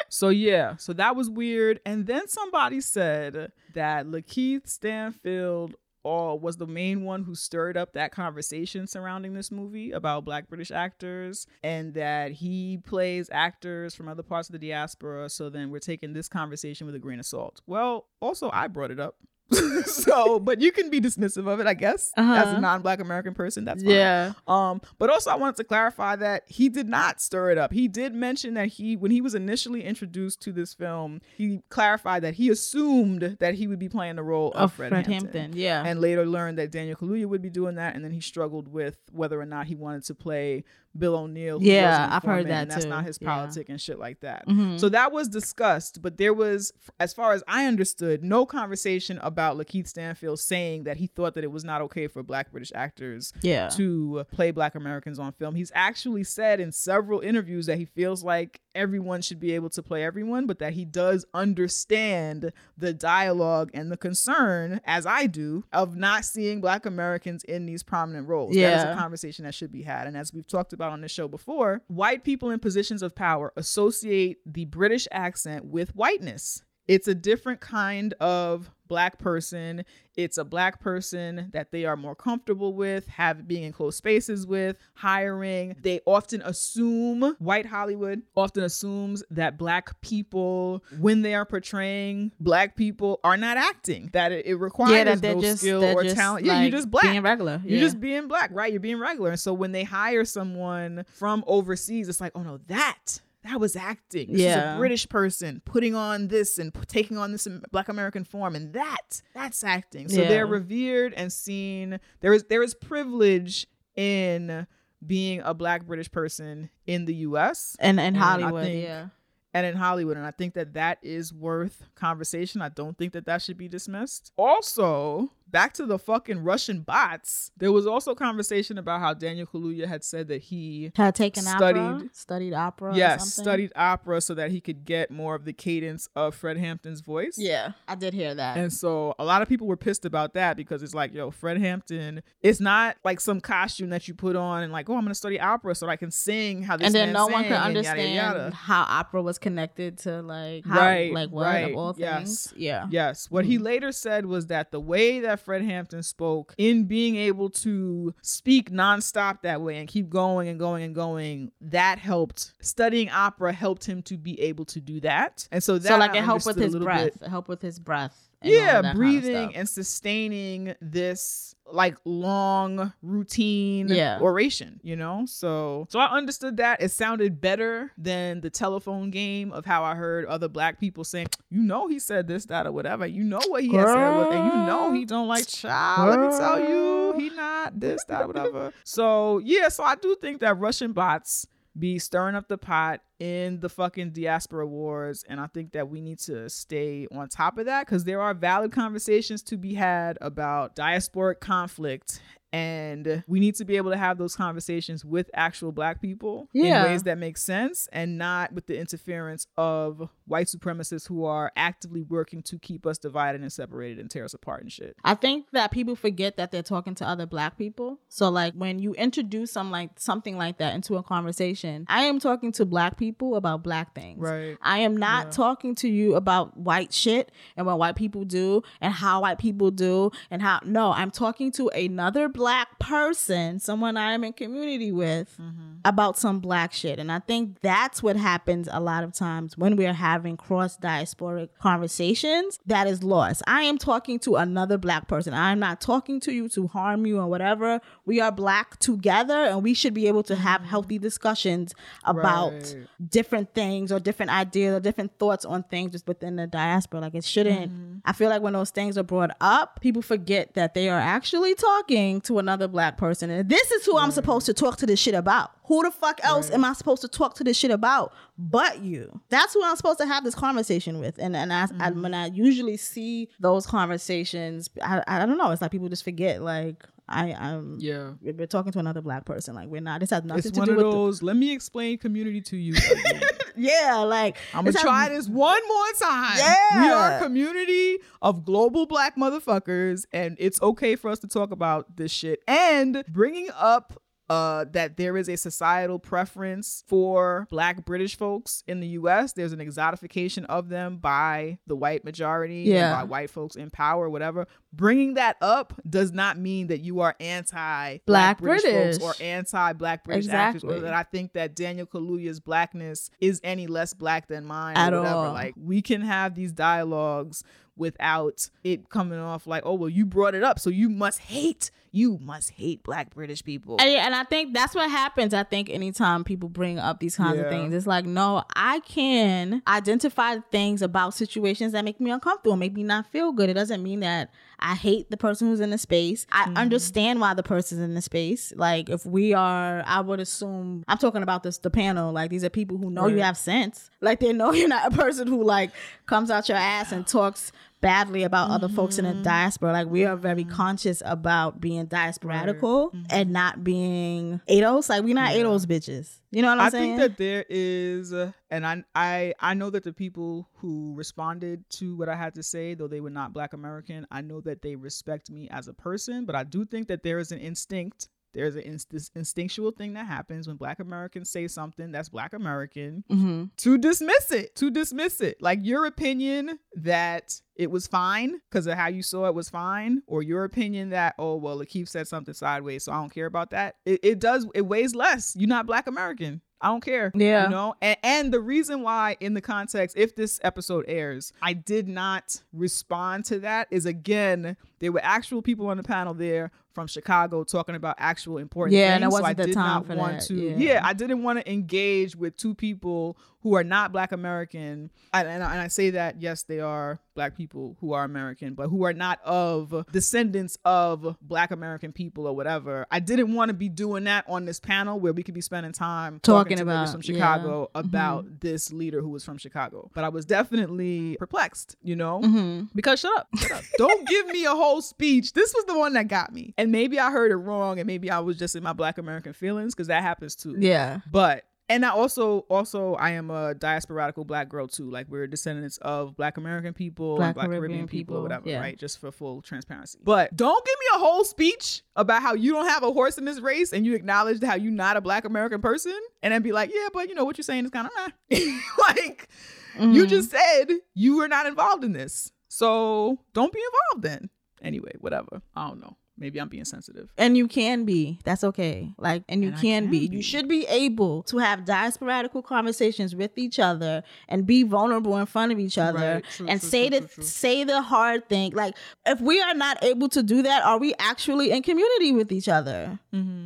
so yeah, so that was weird. And then somebody said that Lakeith Stanfield all was the main one who stirred up that conversation surrounding this movie about black British actors and that he plays actors from other parts of the diaspora. So then we're taking this conversation with a grain of salt. Well, also I brought it up. [laughs] so, but you can be dismissive of it, I guess, as Uh-huh. a non-black American person. That's fine. Yeah. Um, but also I wanted to clarify that he did not stir it up. He did mention that he, when he was initially introduced to this film, he clarified that he assumed that he would be playing the role of, Of Fred, Fred Hampton. Hampton, yeah. and later learned that Daniel Kaluuya would be doing that, and then he struggled with whether or not he wanted to play Bill O'Neal. Yeah, I've heard that that's too. not his Yeah. politic and shit like that. Mhm. So that was discussed, but there was, as far as I understood, no conversation about Lakeith Stanfield saying that he thought that it was not okay for Black British actors Yeah. to play Black Americans on film. He's actually said in several interviews that he feels like everyone should be able to play everyone, but that he does understand the dialogue and the concern, as I do, of not seeing Black Americans in these prominent roles. That is Yeah. a conversation that should be had. And as we've talked about on this show before, white people in positions of power associate the British accent with whiteness. It's a different kind of black person. It's a black person that they are more comfortable with, have being in close spaces with, hiring. They often assume white Hollywood often assumes that black people, when they are portraying black people, are not acting. That it, it requires yeah, that no just skill or talent. Yeah, like, you're just black. being regular. You're yeah. just being black, right? You're being regular. And so when they hire someone from overseas, it's like, oh no, that that was acting. This is Yeah. a British person putting on this and p- taking on this Black American form, and that that's acting. So Yeah. they're revered and seen. There is there is privilege in being a Black British person in the U.S. and and Hollywood, think- yeah. and in Hollywood. And I think that that is worth conversation. I don't think that that should be dismissed. Also, back to the fucking Russian bots. There was also conversation about how Daniel Kaluuya had said that he Had taken opera, studied- studied opera. or yes something. studied opera so that he could get more of the cadence of Fred Hampton's voice. Yeah, I did hear that. And so a lot of people were pissed about that because it's like, yo, Fred Hampton, it's not like some costume that you put on and like, oh, I'm gonna study opera so I can sing how this and then no one could understand yada, yada. how opera was connected to like how, Right, like what right, of all yes. things. Yeah. Yes. What Mm-hmm. he later said was that the way that Fred Hampton spoke, in being able to speak nonstop that way and keep going and going and going, that helped. Studying opera helped him to be able to do that. And so that So like I it helped with his breath. bit. It helped with his breath. Yeah, that kind of breathing and sustaining this like long routine Yeah. oration, you know? So so I understood that. It sounded better than the telephone game of how I heard other black people saying, you know he said this, that, or whatever. You know what he has said, and you know he don't like child. Let me tell you, he not this, that, or whatever. so yeah, so I do think that Russian bots be stirring up the pot in the fucking diaspora wars and i think that we need to stay on top of that because there are valid conversations to be had about diasporic conflict and we need to be able to have those conversations with actual black people Yeah. in ways that make sense and not with the interference of white supremacists who are actively working to keep us divided and separated and tear us apart and shit I think that people forget that they're talking to other black people. So like when you introduce some like something like that into a conversation, I am talking to black people about black things. Right. I am not talking to you about white shit and what white people do and how white people do and how no, I'm talking to another black person, someone I am in community with mm-hmm. about some black shit. And I think that's what happens a lot of times when we're having cross diasporic conversations that is lost. I am talking to another black person. I'm not talking to you to harm you or whatever. We are black together and we should be able to have mm-hmm. healthy discussions about Right. different things or different ideas or different thoughts on things just within the diaspora. Like it shouldn't. Mm-hmm. I feel like when those things are brought up, people forget that they are actually talking to another black person. And this is who I'm supposed to talk to this shit about. Who the fuck else am I supposed to talk to this shit about but you? That's who I'm supposed to have this conversation with. And and I, I when I usually see those conversations, I, I don't know. It's like people just forget. Like I I'm yeah we're we're talking to another black person. Like we're not. This has nothing it's to one do of with the- those let me explain community to you [laughs] yeah, like I'm gonna has- try this one more time. Yeah. We are a community of global black motherfuckers, and it's okay for us to talk about this shit. And bringing up uh, that there is a societal preference for black British folks in the US. There's an exotification of them by the white majority Yeah. and by white folks in power, whatever. Bringing that up does not mean that you are anti Black British, British. folks or anti black British actors, or that I think that Daniel Kaluuya's blackness is any less black than mine At or whatever. all. Like we can have these dialogues without it coming off like, oh well, you brought it up, so you must hate. You must hate black British people. And, and I think that's what happens. I think anytime people bring up these kinds Yeah. of things, it's like, no, I can identify things about situations that make me uncomfortable, make me not feel good. It doesn't mean that I hate the person who's in the space. I Mm-hmm. understand why the person's in the space. Like if we are, I would assume I'm talking about this the panel. Like these are people who know you have sense. Like they know [laughs] you're not a person who like comes out your ass and [sighs] talks badly about other folks in Mm-hmm. the diaspora. Like we are very conscious about being diasporadical Mm-hmm. and not being ADOS. Like we're not ADOS bitches. You know what I'm I saying? I think that there is, uh, and I, I, I know that the people who responded to what I had to say, though they were not Black American, I know that they respect me as a person. But I do think that there is an instinct. There's an inst- this instinctual thing that happens when Black Americans say something that's Black American Mhm. to dismiss it, to dismiss it. Like your opinion that it was fine because of how you saw it was fine, or your opinion that, oh, well, Lakeith said something sideways, so I don't care about that. It, it does, it weighs less. You're not Black American. I don't care. Yeah. You know? And, and the reason why, in the context, if this episode airs, I did not respond to that is again, there were actual people on the panel there from Chicago talking about actual important Yeah, things. and it so I wasn't the did time not for want that. to. Yeah. yeah, I didn't want to engage with two people who are not Black American. And, and, I, and I say that, yes, they are Black people who are American, but who are not of descendants of Black American people or whatever. I didn't want to be doing that on this panel where we could be spending time Talking to about- from yeah. Chicago Mhm. about this leader who was from Chicago. But I was definitely perplexed, you know? Mhm. Because shut up, shut up. Don't give me a whole speech. This was the one that got me. And maybe I heard it wrong and maybe I was just in my black American feelings because that happens too. Yeah. But and I also also I am a diasporadical black girl too. Like we're descendants of black American people Black and black Caribbean, Caribbean people, people, whatever, yeah. right? Just for full transparency. But don't give me a whole speech about how you don't have a horse in this race and you acknowledge how you're not a black American person and then be like, yeah, but you know what you're saying is kind of [laughs] like Mm-hmm. you just said you were not involved in this. So don't be involved then. Anyway, whatever. I don't know. Maybe I'm being sensitive. And you can be. That's okay. Like, and you And can, can be. be. You should be able to have diasporadical conversations with each other and be vulnerable in front of each other Right. True, and true, say true, the say the hard thing. Like, if we are not able to do that, are we actually in community with each other?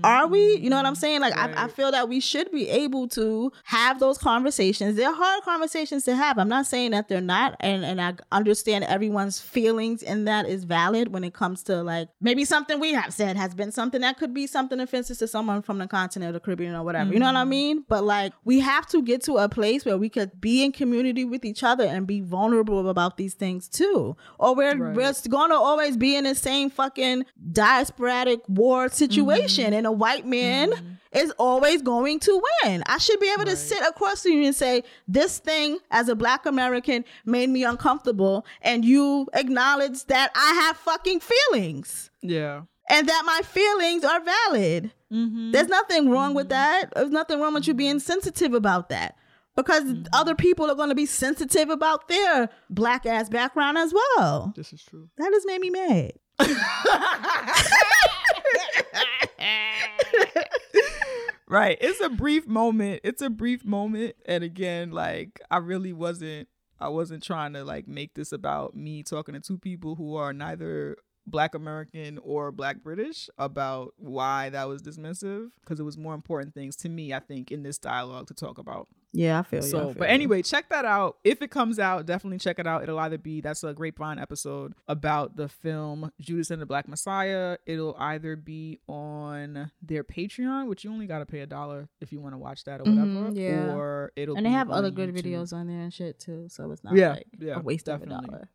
Are we? You know what I'm saying? Like, I, I Mm-hmm. Feel that we should be able to have those conversations. They're hard conversations to have. I'm not saying that they're not, and and I understand everyone's feelings and that is valid when it comes to like maybe something we have said has been something that could be something offensive to someone from the continent or the Caribbean or whatever. You know Mm-hmm. what I mean? But like, we have to get to a place where we could be in community with each other and be vulnerable about these things too, or we're Right. we're going to always be in the same fucking diasporatic war situation, Mm-hmm. and a white man is always going to win. I should be able to sit across from you and say, This thing as a black American made me uncomfortable, and you acknowledge that I have fucking feelings Yeah. and that my feelings are valid. Mm-hmm. There's nothing wrong with mm-hmm. that. There's nothing wrong with you being sensitive about that. Because mm-hmm. other people are going to be sensitive about their black ass background as well. This is true. That has made me mad. [laughs] [laughs] [laughs] Right. It's a brief moment. It's a brief moment. And again, like I really wasn't I wasn't trying to like make this about me talking to two people who are neither black American or black British about why that was dismissive because it was more important things to me I think in this dialogue to talk about. Yeah, I feel you. I So, feel but you. anyway, check that out. If it comes out, definitely check it out. It'll either be that's a Grapevine episode about the film Judas and the Black Messiah. It'll either be on their Patreon, which you only got to pay a dollar if you want to watch that or whatever. Mhm, yeah. Or it'll and they have other good YouTube. videos on there and shit too. So it's not Yeah, like yeah, a waste definitely. of a dollar.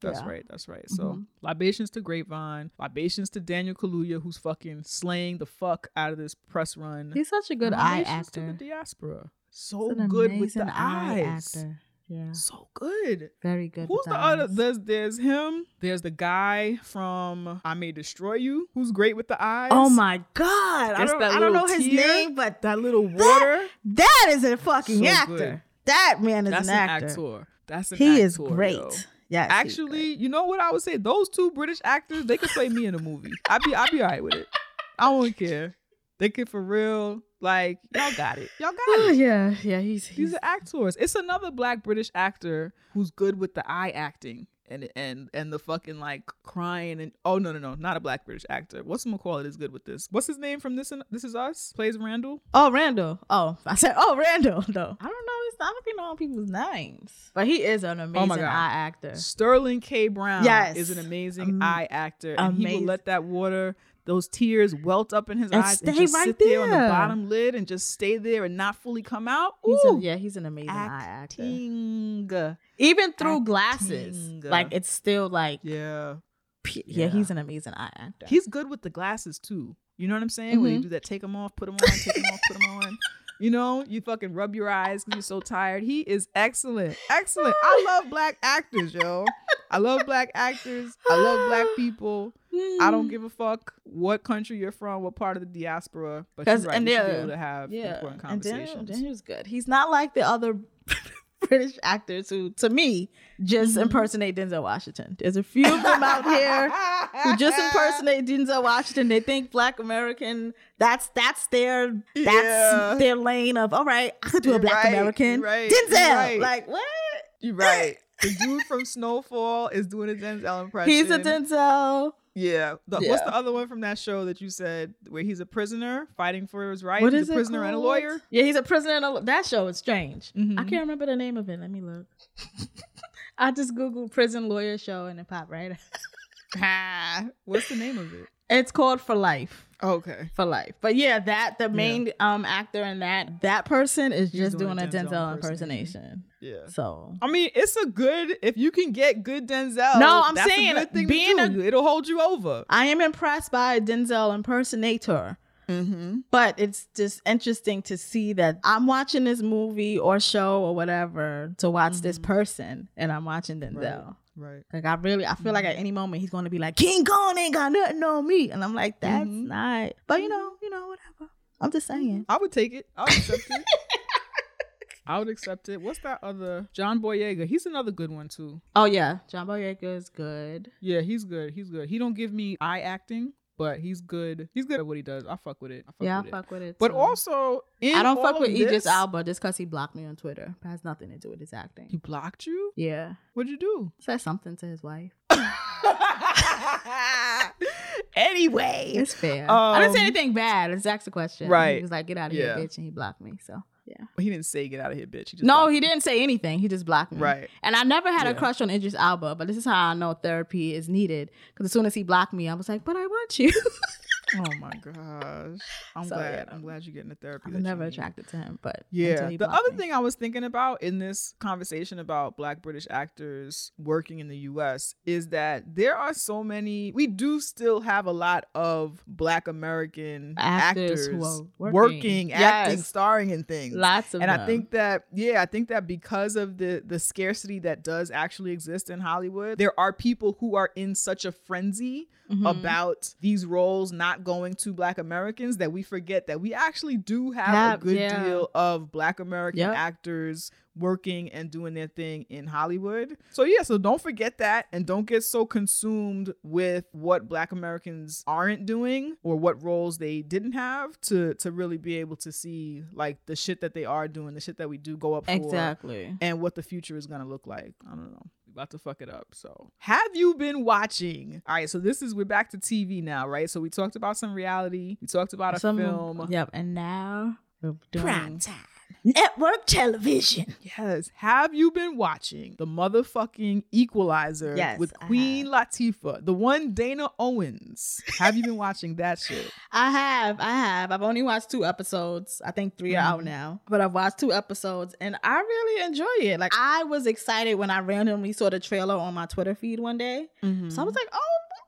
That's Yeah. right. That's right. So Mhm. libations to Grapevine, libations to Daniel Kaluuya, who's fucking slaying the fuck out of this press run. He's such a good and eye libations to actor. the diaspora. So good with the eye eyes. actor. Yeah, So good. very good. Who's the other? There's there's him. There's the guy from I May Destroy You, who's great with the eyes. Oh my god! I don't, I don't know his tear, name, but that little that- water. that is a fucking So actor. good. That man is That's an an actor. actor. That's an actor. He actor, is great. yo. Yes, Actually, you know what I would say? Those two British actors, they could play me in a movie. I'd be I'd be alright with it. I won't care. They could for real. Like y'all got it. Y'all got Oh it. yeah, yeah. He's, he's These are actors. It's another black British actor who's good with the eye acting and and and the fucking like crying and oh no no no not a black British actor. What's call it is good with this. What's his name from this? And This is us plays Randall. oh Randall. Oh, [laughs] I said oh Randall. [laughs] No, I don't know. His, I don't be knowing people's names, but he is an oh amazing Oh God. eye actor. Sterling K. Brown Yes. is an amazing Am- eye actor, and he will let that water. Those tears welt up in his And eyes and just right sit there. on the bottom lid and just stay there and not fully come out. He's Ooh, a, yeah, he's an amazing eye actor. Even through glasses, like it's still like Yeah. yeah, Yeah. he's an amazing eye actor. He's good with the glasses too. You know what I'm saying? When you Mhm. do that, take them off, put them on, take them off, put them on. [laughs] You know, you fucking rub your eyes because you're so tired. He is excellent, [laughs] excellent. I love black actors, yo. I love black actors. I love black [laughs] people. I don't give a fuck what country you're from, what part of the diaspora, but you're right. and we should be able to have yeah, important and Daniel, conversations. Daniel's good. He's not like the other [laughs] British actors who, to me, just Mm-hmm. impersonate Denzel Washington. There's a few of them out here who just impersonate Denzel Washington. They think Black American. That's that's their that's Yeah. their lane of. All right, I could do a Black right, American. right, Denzel, right. like what? You're right. The dude from Snowfall is doing a Denzel impression. He's a Denzel. Yeah. The, What's the other one from that show that you said where he's a prisoner fighting for his rights? What he's is a it prisoner and a lawyer. Yeah, he's a prisoner. And a, that show is strange. Mhm. I can't remember the name of it. Let me look. [laughs] I just googled prison lawyer show and it popped right. up. Ha. [laughs] What's the name of it? It's called For Life. Okay. For Life. But yeah, that the main um actor in that that person is He's just doing doing, a Denzel Denzel impersonation. impersonation. Yeah. So I mean, it's a good if you can get good Denzel. No, I'm that's saying a good thing being a- it'll hold you over. I am impressed by a Denzel impersonator. Mm-hmm. But it's just interesting to see that I'm watching this movie or show or whatever to watch this person and I'm watching Denzel. Right. Like I really, I feel like at mm-hmm. any moment he's going to be like, King Kong ain't got nothing on me, and I'm like, that's Mhm. not. But you know, mm-hmm. you know, whatever. I'm just mm-hmm. saying. I would take it. I would accept it. [laughs] I would accept it. What's that other John Boyega? He's another good one too. Oh yeah, John Boyega is good. Yeah, he's good. He's good. He don't give me eye acting, but he's good. He's good at what he does. I fuck with it. I fuck yeah, I with it. fuck with it. But too. also, in I don't fuck with Idris this- Elba just because he blocked me on Twitter. It has nothing to do with his acting. He blocked you. Yeah, What'd you do? said something to his wife. [laughs] anyway, It's fair. I didn't say Um, anything bad. It's asked a question. Right. He was like, "Get out of Yeah. here, bitch," and he blocked me. So yeah. he didn't say get out of here, bitch. He just No, blocked he didn't say anything. He just blocked me. Right. And I never had a crush on Idris Elba, but this is how I know therapy is needed. Because as soon as he blocked me, I was like, "But I want you." [laughs] Oh my gosh. I'm So, glad. yeah. I'm glad you're getting the therapy. I that never attracted to him, but Yeah. The other me. thing I was thinking about in this conversation about black British actors working in the US is that there are so many we do still have a lot of black American Actors actors, who are working, working. acting, starring in things. lots of and I think that yeah, I think that because of the the scarcity that does actually exist in Hollywood, there are people who are in such a frenzy Mhm. about these roles not going to black Americans that we forget that we actually do have, a good yeah. deal of black American Yep. actors working and doing their thing in Hollywood. So yeah, so don't forget that and don't get so consumed with what black Americans aren't doing or what roles they didn't have to to really be able to see like the shit that they are doing, the shit that we do go up for exactly. and what the future is gonna look like. I don't know. We about to fuck it up. So have you been watching? All right, so this is we're back to TV now, right? So we talked about some reality. We talked about a Some- film. Yep. And now we're doing Prime time. [laughs] network television. Yes. Have you been watching the motherfucking Equalizer Yes, with Queen Latifah, the one Dana Owens? Have you been watching that shit? [laughs] I have, I have. I've only watched two episodes. I think 3 are out Mhm. now, but I've watched two episodes and I really enjoy it. Like I was excited when I randomly saw the trailer on my Twitter feed one day. So I was like, oh, look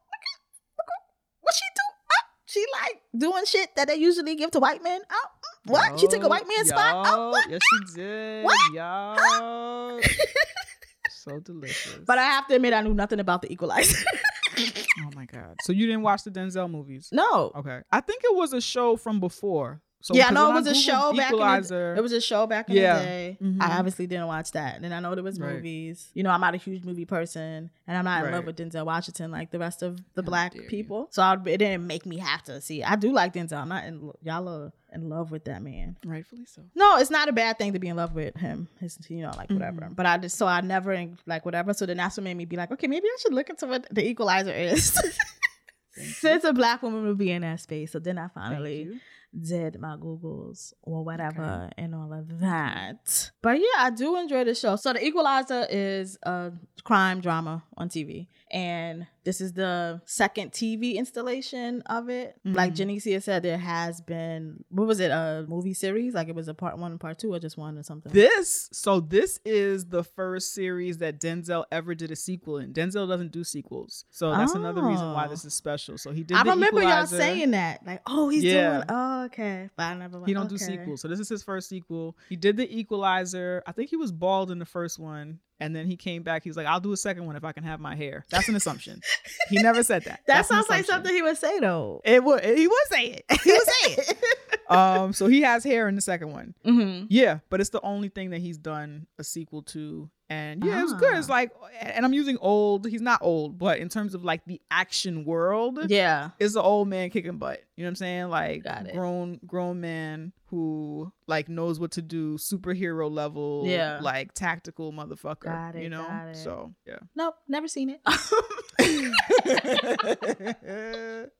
look at, what she do? Oh, she like doing shit that they usually give to white men. Oh, what? she took a white man's spot? Oh, what? Yes, she did. What? Yo. so delicious. But I have to admit, I knew nothing about the Equalizer. [laughs] Oh my god. So you didn't watch the Denzel movies? no. Okay. I think it was a show from before. So yeah, I know it was a show back in It was a show back in the day. Mhm. I obviously didn't watch that. And then I know there was Right. movies. You know, I'm not a huge movie person, and I'm not in love with Denzel Washington like the rest of the How black dare you. people. So I, it didn't make me have to see. it. I do like Denzel. I'm not in y'all are in love with that man. rightfully so. No, it's not a bad thing to be in love with him. His, you know, like whatever. Mm-hmm. But I just so I never like whatever. So then that's what made me be like, okay, maybe I should look into what the Equalizer is. [laughs] Since a black woman would be in that space, so then I finally did my Googles or whatever and all of that. But yeah, I do enjoy the show. So the Equalizer is a crime drama on TV. And this is the second TV installation of it. Like Mhm. Janicia said, there has been what was it, a movie series? Like it was a part one and part two or just one or something. This so this is the first series that Denzel ever did a sequel in. Denzel doesn't do sequels, so that's another reason why Oh. this is special. So he did. I remember y'all saying that. Like, oh, he's Yeah. doing oh okay. But I never He don't do sequels, so this is his first sequel. He did the Equalizer. I think he was bald in the first one, and then he came back. He was like, "I'll do a second one if I can have my hair." That's an assumption. [laughs] [laughs] he never said that. That That's sounds like something he would say though. It would. He would say it. He would say it. [laughs] um. So he has hair in the second one. mm-hmm. Yeah, but it's the only thing that he's done a sequel to. And yeah, it was good. It's Ah. like, and I'm using old. He's not old, but in terms of like the action world, Yeah. it's an old man kicking butt. You know what I'm saying? Like Got it. grown grown man who like knows what to do, superhero level, Yeah. like tactical motherfucker. Got it, you know? So yeah. Nope, never seen it. [laughs]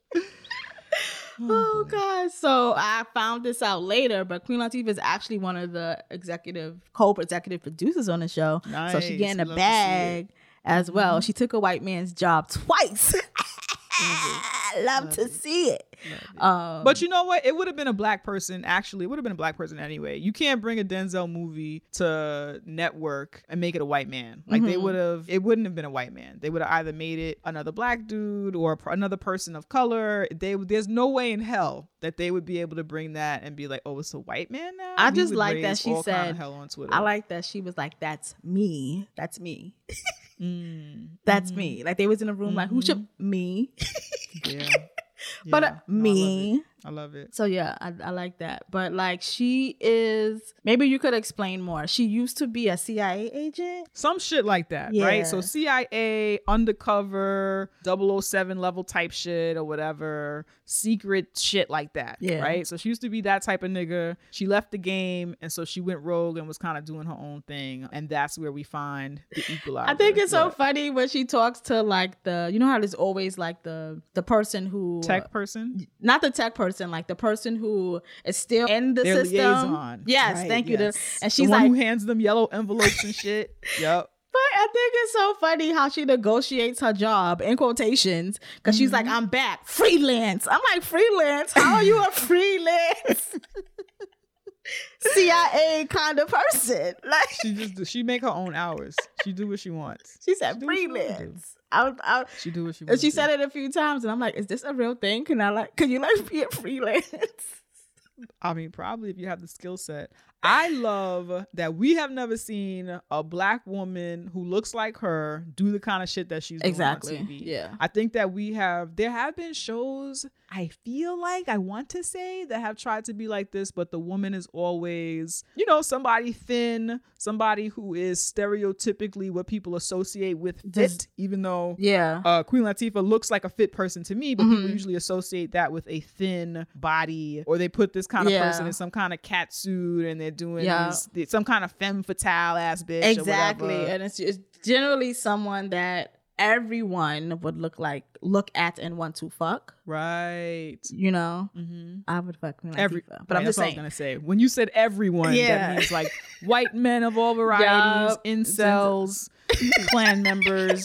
oh god! So I found this out later, but Queen Latifah is actually one of the executive co-executive producers on the show. So she Nice. getting a love to see bag as well. Mhm. She took a white man's job twice. [laughs] Love, Love to it. see it. It. Um, But you know what? It would have been a black person. Actually, it would have been a black person anyway. You can't bring a Denzel movie to network and make it a white man. Like they Mhm. would have. It wouldn't have been a white man. They would have either made it another black dude or another person of color. They there's no way in hell that they would be able to bring that and be like, oh, it's a white man now. I he just like that she all kind of said- hell on Twitter. I like that she was like, "That's me. That's me. Mm, [laughs] That's me." Like they was in a room, like, "Who should me?" [laughs] Yeah. [laughs] but uh, No, I love it. me. I love it. So yeah, I, I like that. But like she is maybe you could explain more. She used to be a CIA agent. Some shit like that, Yeah. right? So CIA, undercover, 007 level type shit or whatever, secret shit like that, Yeah. right? So she used to be that type of nigga. She left the game, and so she went rogue and was kind of doing her own thing, and that's where we find the equalizer. [laughs] I think it's so funny when she talks to like the you know how there's always like the the person who tech person. not the tech person, like the person who is still in the Their system. liaison. Yes, Right, thank you. The- yes. and The she's one like, who hands them yellow envelopes and shit. [laughs] Yep. but I think it's so funny how she negotiates her job in quotations because she's Mm-hmm. like, I'm back, freelance. I'm like, freelance? How are you a [laughs] freelance? [laughs] CIA kind of person. Like She just she make her own hours. She do what she wants. she said, she freelance. I, was- I, She do what she and wants. she said it a few times, and I'm like, is this a real thing? Can I like, can you like be a freelance? [laughs] I mean, probably if you have the skill set. I love that we have never seen a black woman who looks like her do the kind of shit that she's doing Exactly. on TV. Yeah. I think that we have there have been shows I feel like I want to say that have tried to be like this, but the woman is always, you know, somebody thin, somebody who is stereotypically what people associate with fit, even though Yeah. uh, Queen Latifah looks like a fit person to me, but people Mhm. usually associate that with a thin body, or they put this kind of Yeah. person in some kind of cat suit, and they're doing Yeah. these, some kind of femme fatale ass bitch. exactly and it's, it's generally someone that everyone would look like look at and want to fuck right. you know Mm-hmm. i would fuck me like Every, but right, i'm just what I was saying gonna say. When you said everyone, Yeah. that means like white men of all [laughs] varieties, Yup. incels, [laughs] Klan members,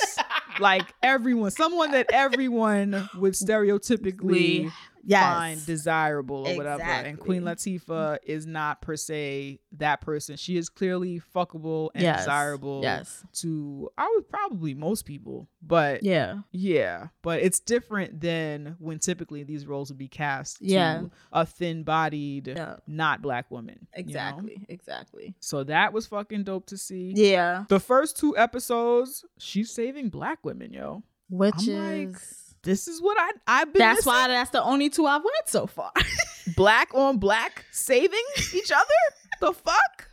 like everyone, someone that everyone would stereotypically yes find desirable or whatever. And Queen Exactly. Latifah is not per se that person. She is clearly fuckable and Yes. desirable yes to I would probably most people. But yeah yeah, but it's different than when typically these roles would be cast to Yeah. a thin-bodied, Yeah. not black woman. you know? exactly exactly So that was fucking dope to see. yeah The first two episodes, she's saving black women, yo. which I'm like, is This is what I I've been. that's missing. why that's the only two i've watched so far [laughs] black on black saving each other. the fuck?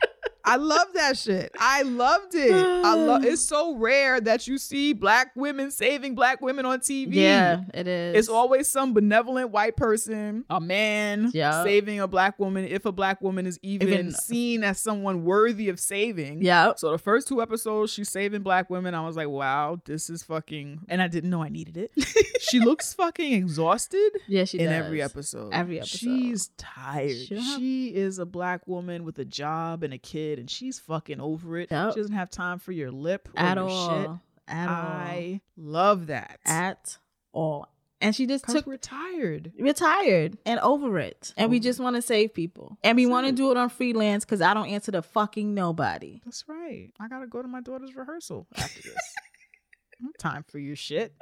I love that shit. I loved it. I love. [sighs] It's so rare that you see black women saving black women on TV. yeah it is It's always some benevolent white person, a man, Yeah. saving a black woman. If a black woman is even, Even- seen as someone worthy of saving. yeah So the first two episodes, she's saving black women. I was like, wow, this is fucking. And I didn't know I needed it. [laughs] she looks fucking exhausted yeah she in does. every episode. Every episode. She's tired. She She, is a black woman with a job and a kid, and she's fucking over it. Yep. She doesn't have time for your lip or at your all shit. at all I love that. at all and she just took we're tired. we're tired and over it and we just want to save people and we want to do it on freelance because i don't answer to fucking nobody That's right. I gotta go to my daughter's rehearsal after this. [laughs] No time for your shit.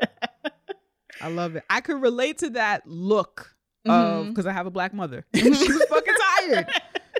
I love it. I could relate to that look of Mhm. because I have a black mother. [laughs] [laughs] she was fucking tired.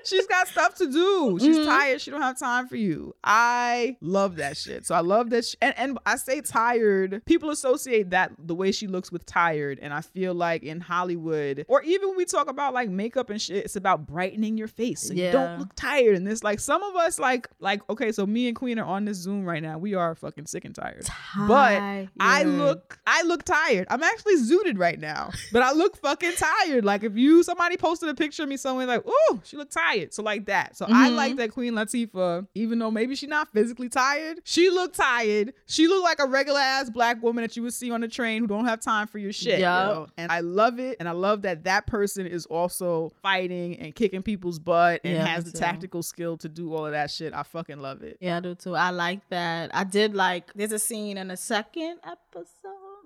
She's got stuff to do. She's Mhm. tired. She don't have time for you. I love that shit. So I love that. Sh- and and I say tired. People associate that the way she looks with tired, and I feel like in Hollywood, or even when we talk about like makeup and shit, it's about brightening your face so you don't look tired. And this like some of us like like okay, so me and Queen are on this Zoom right now. We are fucking sick and tired. tired. But I look I look tired. I'm actually zooted right now. But I look fucking tired. Like if you somebody posted a picture of me somewhere like, oh, she looked tired. So like that. So I Mhm. like that Queen Latifah, even though maybe she's not physically tired, she looked tired. She looked like a regular ass black woman that you would see on the train who don't have time for your shit. Yup. yo. And I love it. And I love that that person is also fighting and kicking people's butt and Yeah, has the too. tactical skill to do all of that shit. I fucking love it. yeah i do too i like that i did like there's a scene in the second episode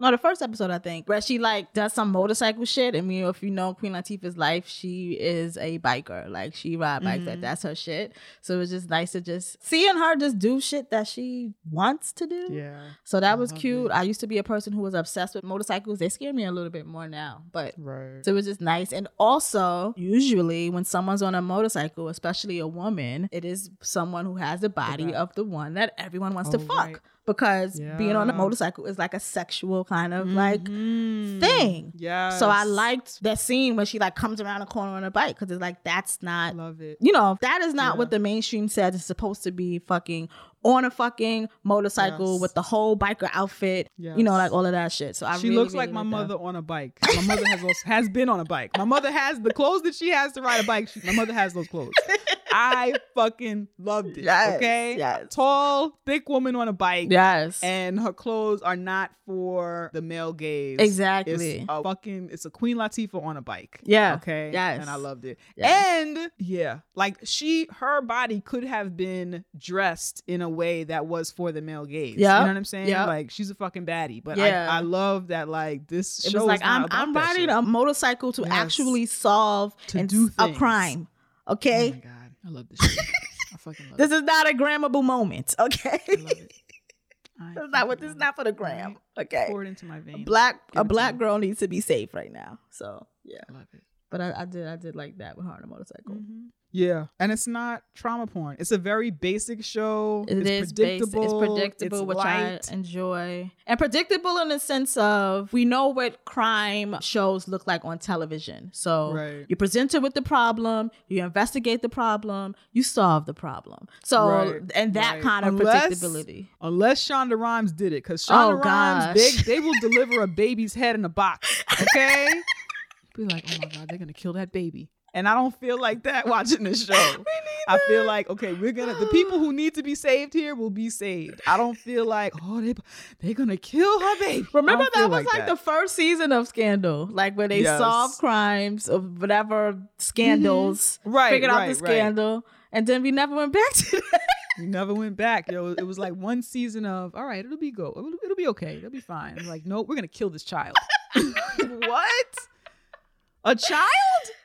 no the first episode i think where she like does some motorcycle shit and you know if you know queen latifah's life she is a biker like she ride bikes like Mhm. that's her shit so it was just nice to just seeing her just do shit that she wants to do Yeah. So that I was cute. it. I used to be a person who was obsessed with motorcycles. They scare me a little bit more now, but Right. so it was just nice. And also, usually when someone's on a motorcycle, especially a woman, it is someone who has the body of the one that everyone wants to Oh, fuck. right. Because being on a motorcycle is like a sexual kind of like mm-hmm. thing. Yeah. So I liked that scene when she like comes around the corner on a bike because it's like that's not love it. you know, that is not Yeah. what the mainstream says is supposed to be fucking on a fucking motorcycle Yes. with the whole biker outfit. You know, like all of that shit. So I she really, looks really like my that. mother on a bike. My mother has also, has been on a bike. My mother has the clothes that she has to ride a bike. She, my mother has those clothes. I fucking loved it. Yes, okay, yes. tall, thick woman on a bike. Yes. and her clothes are not for the male gaze. Exactly. It's a fucking. It's a Queen Latifah on a bike. Yeah. Okay. Yes. And I loved it. Yes. And yeah, like she, her body could have been dressed in a way that was for the male gaze. Yep. You know what I'm saying? Yep. Like she's a fucking baddie. But Yeah. I, I love that. Like this it show was like is not I'm about I'm riding a motorcycle to Yes. actually solve To and do s- a things. crime. Oh Okay. my god, I love this shit. I fucking love [laughs] this it. is not a grammable moment. Okay. I love it. [laughs] I That's not what this is not for the gram. Okay. Pour it into my A veins. black Give a it to black me. girl needs to be safe right now. So yeah. I love it. But I, I did I did like that with her on a motorcycle. Mm-hmm. Yeah, and it's not trauma porn. It's a very basic show. It it's is basic. predictable. It's predictable, it's which light. I enjoy, and predictable in the sense of we know what crime shows look like on television. So Right. you present it with the problem, you investigate the problem, you solve the problem. So Right, and that right. kind of Unless- predictability. Unless Shonda Rhimes did it, because Shonda Oh, Rhimes, gosh. they they will deliver a baby's head in a box. [laughs] Okay, be like, oh my god, they're gonna kill that baby. And I don't feel like that watching this show. [laughs] I feel like okay, we're gonna the people who need to be saved here will be saved. I don't feel like oh they they're gonna kill her baby. Remember that was like, the that. first season of Scandal, like where they Yes. solved crimes of whatever scandals, mm-hmm. Right, figured out right, the right. scandal, and then we never went back to that. We never went back. Yo, it was like one season of all right, it'll be go, it'll, it'll be okay, it'll be fine. Like, no, we're gonna kill this child. [laughs] what? A child?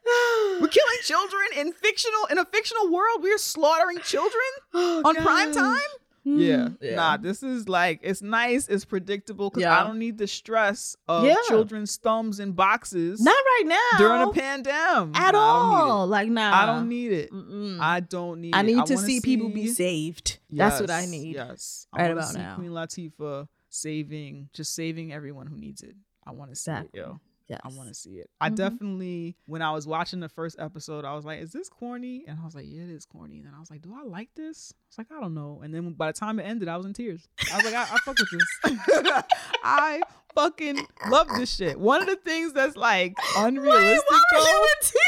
[sighs] We're killing children in fictional in a fictional world. We're slaughtering children [gasps] oh, on prime time. Hmm. Yeah. nah. This is like it's nice, it's predictable because Yeah. I don't need the stress of Yeah. children's thumbs in boxes Not right now. during a pandemic at Nah, I don't need it. all. Like nah, I don't need it. Mm-mm. I don't need. I it. need to wanna see, people be saved. That's what I need. Yes, I right wanna about see now. Queen Latifah saving, just saving everyone who needs it. I want to see Exactly. it, yo. Yes. I want to see it. I Mhm. definitely, when I was watching the first episode, I was like, "Is this corny?" And I was like, "Yeah, it is corny." And then I was like, "Do I like this?" I was like, "I don't know." And then by the time it ended, I was in tears. I was like, "I, I fuck with this. [laughs] I fucking love this shit." One of the things that's like unrealistic Why, though.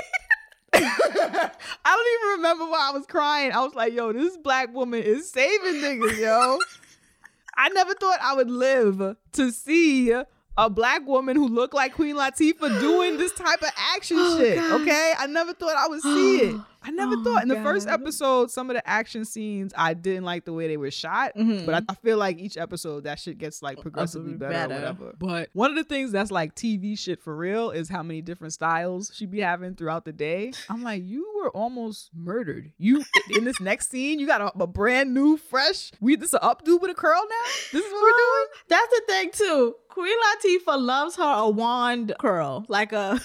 [laughs] I don't even remember why I was crying. I was like, yo, this black woman is saving niggas, yo. [laughs] I never thought I would live to see a black woman who looked like Queen Latifah doing this type of action [gasps] Oh, shit. God. Okay. I never thought I would see it. [gasps] [gasps] I never Oh, thought. In the first episode, some of the action scenes, I didn't like the way they were shot. Mhm. But I, I feel like each episode, that shit gets like progressively better, better. or whatever. But one of the things that's like TV shit for real is how many different styles she be having throughout the day. I'm like, you were almost murdered. You in this next scene, you got a, a brand new, fresh. We this a updo with a curl now. This is what we're doing. That's the thing too. Queen Latifah loves her a wand curl, like a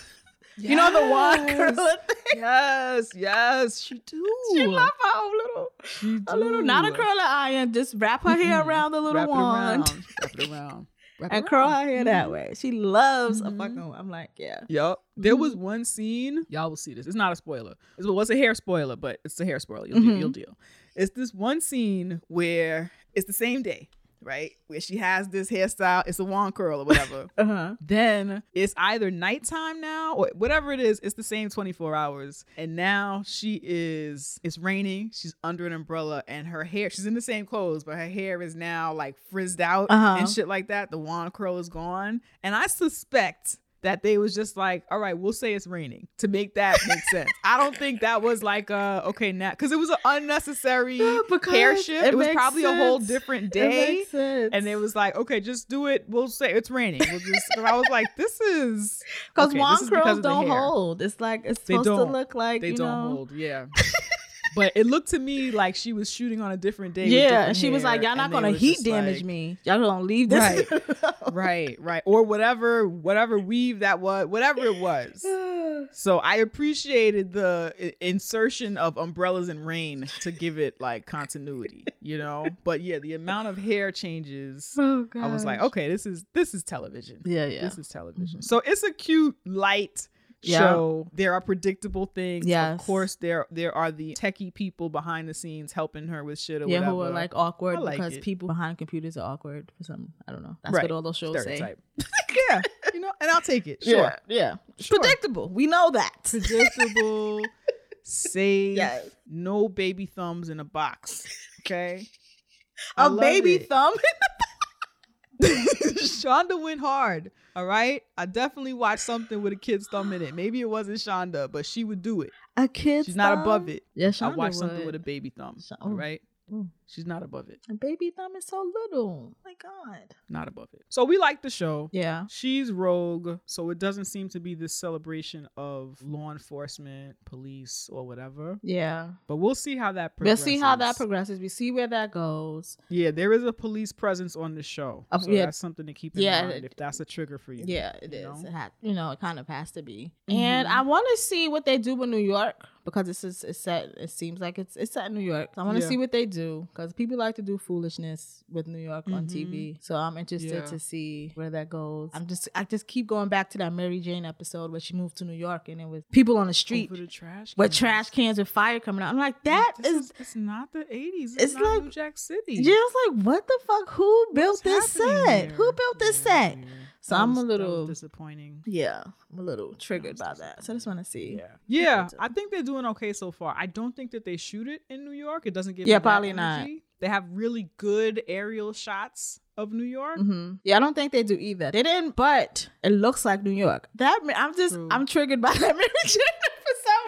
you know the wand [laughs] Yes. thing. Yes, yes, she do. She love her own little, She a little, not a do. curler iron. Just wrap her hair around the little Wrap it wand around. Wrap it [laughs] around. Wrap it and curl around. her hair that way. She loves Mhm. a fucking. I'm like, yeah. Yup. There Mm-hmm. was one scene. Y'all will see this. It's not a spoiler. It was a hair spoiler, but it's a hair spoiler. You'll, deal, you'll deal. It's this one scene where it's the same day, right? Where she has this hairstyle. It's a wand curl or whatever. [laughs] Uh huh. then it's either nighttime now or whatever it is. It's the same 24 hours. And now she is, it's raining. She's under an umbrella and her hair, she's in the same clothes, but her hair is now like frizzed out Uh-huh. and shit like that. The wand curl is gone. And I suspect that they was just like, all right, we'll say it's raining to make that make sense. I don't think that was like a okay now because it was an unnecessary hair shift. It, was makes probably a whole sense. different It day. sense. And it was like, okay, just do it. We'll say it's raining. We'll just. and I was like, this is [laughs] because okay, this is because curls don't hold. It's like it's supposed to look like They you don't know. hold. Yeah. [laughs] but it looked to me like she was shooting on a different day. yeah, and she was like, "Y'all not gonna heat damage like- me. Y'all gonna leave this." Right. [laughs] right, right, or whatever, whatever weave that was, whatever it was. [sighs] So I appreciated the insertion of umbrellas and rain to give it like continuity, you know. But yeah, the amount of hair changes. oh god. I was like, okay, this is this is television. Yeah, yeah. This is television. Mm-hmm. So it's a cute, light Yeah. show. There are predictable things. Yes. Of course, there there are the techie people behind the scenes helping her with shit or yeah, whatever. who are like awkward like because it. people behind computers are awkward for some. I don't know. That's Right. what all those shows Stereotype. [laughs] yeah, you know, and I'll take it. Sure. Yeah, yeah. Sure. Predictable. We know that. Predictable, [laughs] safe, Yes. no baby thumbs in a box. Okay. A baby it. thumb. [laughs] Shonda went hard. All right. I definitely watched something with a kid's thumb in it. Maybe it wasn't Shonda, but she would do it. a kid. She's not above it. Yeah, I watched something with a baby thumb. Sh- All oh. right. Mm. She's not above it. A baby thumb is so little. my God. Not above it. So we like the show. Yeah. She's rogue, so it doesn't seem to be this celebration of law enforcement, police, or whatever. Yeah. But we'll see how that We'll progresses. see how that progresses. We see where that goes. Yeah, there is a police presence on the show. Uh, so yeah. that's something to keep in Yeah, mind it- if that's a trigger for you. Yeah, it you is. know? It had, you know, it kind of has to be. Mhm. And I want to see what they do with New York because this is it's set. It seems like it's it's set in New York. So I want to Yeah. see what they do because people like to do foolishness with New York on Mhm. TV. So I'm interested Yeah. to see where that goes. I'm just I just keep going back to that Mary Jane episode where she moved to New York and it was people on the street the trash. with trash cans with fire coming out. I'm like that This is. it's not the 80s. it's It's, like- New Jack City. Yeah, I was like, what the fuck? Who built What's this set? Who built this Yeah, set? So I'm a little- disappointing. Yeah, I'm a little triggered by that. So I just want to see. Yeah, yeah. I think they're doing okay so far. I don't think that they shoot it in New York. It doesn't give Yeah, probably not. They have really good aerial shots of New York. hmm Yeah, I don't think they do either. They didn't, but it looks like New York. That I'm just True. I'm triggered by that [laughs]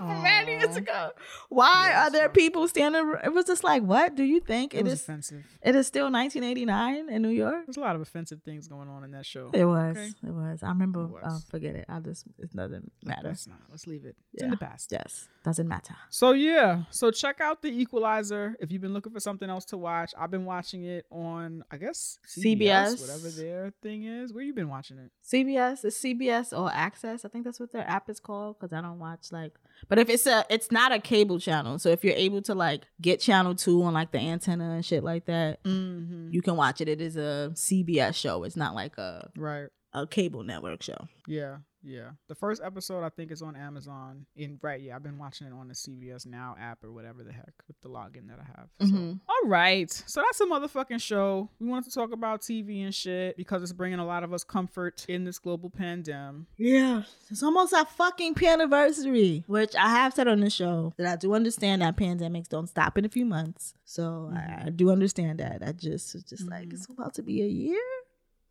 Mary Jane episode from many years ago. Why Yeah, are there people standing? It was just like, what do you think It it was is? offensive. It is still 1989 in New York. There's a lot of offensive things going on in that show. It was. Okay. It was. I remember. It uh, was. Oh, forget it. I just it doesn't matter. Let's not. Let's leave it. It's Yeah. in the past. Yes, doesn't matter. So yeah, so check out the Equalizer if you've been looking for something else to watch. I've been watching it on, I guess CBS. whatever their thing is. Where you been watching it? CBS is CBS All Access. I think that's what their app is called because I don't watch like. But if it's a, it's not a cable channel. So if you're able to like get channel two on like the antenna and shit like that, Mm-hmm. you can watch it. It is a CBS show. It's not like a Right. a cable network show. Yeah. Yeah. The first episode I think is on Amazon. In right, yeah, I've been watching it on the CBS Now app or whatever the heck with the login that I have. So. Mhm. All right. So that's a motherfucking show. We wanted to talk about TV and shit because it's bringing a lot of us comfort in this global pandemic. Yeah, it's almost our fucking anniversary, which I have said on the show that I do understand that pandemics don't stop in a few months. So I, I do understand that. I just, it's just like it's about to be a year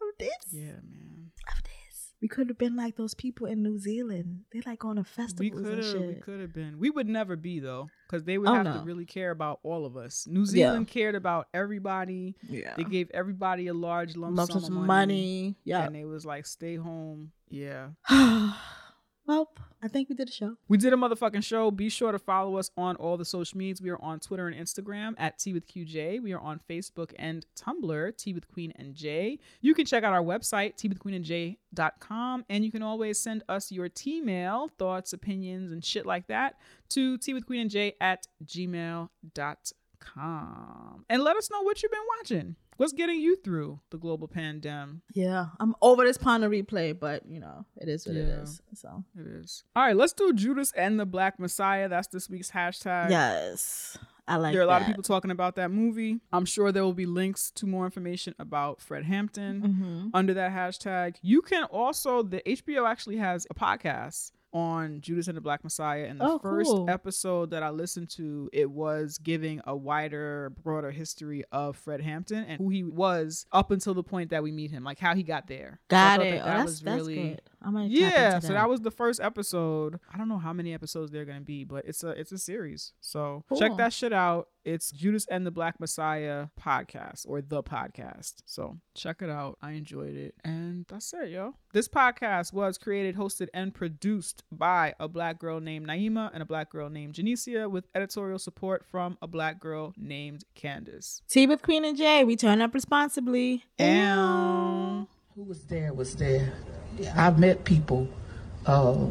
of this. Yeah, man. Of this, we could have been like those people in New Zealand. They like on a We festival could have, we could have been. We would never be though, because they would Oh, have no. to really care about all of us. New Yeah. Zealand cared about everybody. Yeah, They gave everybody a large lump sum of of money. money. Yeah. and they was like, "Stay home." Yeah, [sighs] [sighs] [sighs] well, I think we did a show. we did a motherfucking show. Be sure to follow us on all the social medias. We are on Twitter and Instagram at Tea with QJ. We are on Facebook and Tumblr, Tea with Queen and J. You can check out our website, Tea with Queen and J dot com, and you can always send us your T-mail, thoughts, opinions, and shit like that to Tea with Queen and J at gmail.com. And let us know what you've been watching. What's getting you through the global pandemic? Yeah, I'm over this Ponder replay, but you know it is what it Yeah. is. So It is. All right, let's do Judas and the Black Messiah. That's this week's hashtag. yes, I like. there are a lot of people talking about that movie. I'm sure there will be links to more information about Fred Hampton Mhm. under that hashtag. You can also, the HBO actually has a podcast on Judas and the Black Messiah. And the Oh, first cool. episode that I listened to, it was giving a wider, broader history of Fred Hampton and who he was up until the point that we meet him, like how he got there. Got thought it. that Oh, that that's was that's really- good. I'm gonna yeah, so that was the first episode. I don't know how many episodes they're gonna be, but it's a it's a series. So check that shit out. It's Judas and the Black Messiah podcast or the podcast. So check it out. I enjoyed it. And that's it, yo. This podcast was created, hosted, and produced by a black girl named Naima and a black girl named Janicia with editorial support from a black girl named Candace. Tea with Queen and Jay. We turn up responsibly. And Who was there was there. I've met people uh,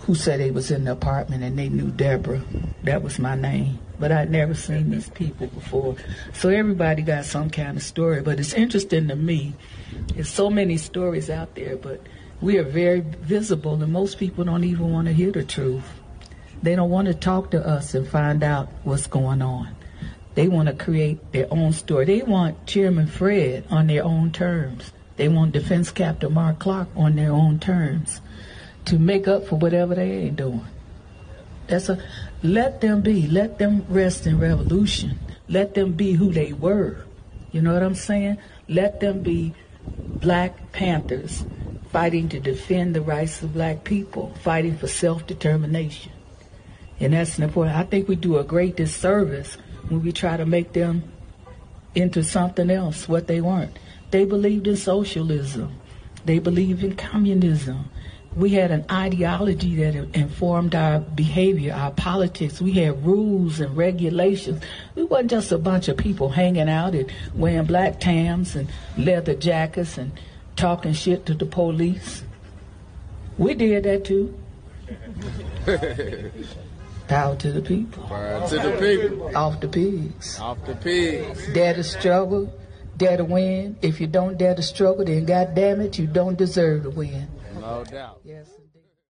who said they was in the apartment and they knew Deborah. That was my name. But I'd never seen these people before. So everybody got some kind of story. But it's interesting to me. There's so many stories out there, but we are very visible and most people don't even want to hear the truth. They don't want to talk to us and find out what's going on. They want to create their own story. They want Chairman Fred on their own terms. They want Defense Captain Mark Clark on their own terms to make up for whatever they ain't doing. That's a let them be. Let them rest in revolution. Let them be who they were. You know what I'm saying? Let them be Black Panthers fighting to defend the rights of black people, fighting for self-determination. And that's important. I think we do a great disservice when we try to make them into something else, what they weren't. They believed in socialism. They believed in communism. We had an ideology that informed our behavior, our politics. We had rules and regulations. We wasn't just a bunch of people hanging out and wearing black tams and leather jackets and talking shit to the police. We did that too. [laughs] Power to the people. Power to the people. Off the pigs. Off the pigs. Dare to struggle, dare to win. If you don't dare to struggle, then God damn it, you don't deserve to win. No doubt. Yes.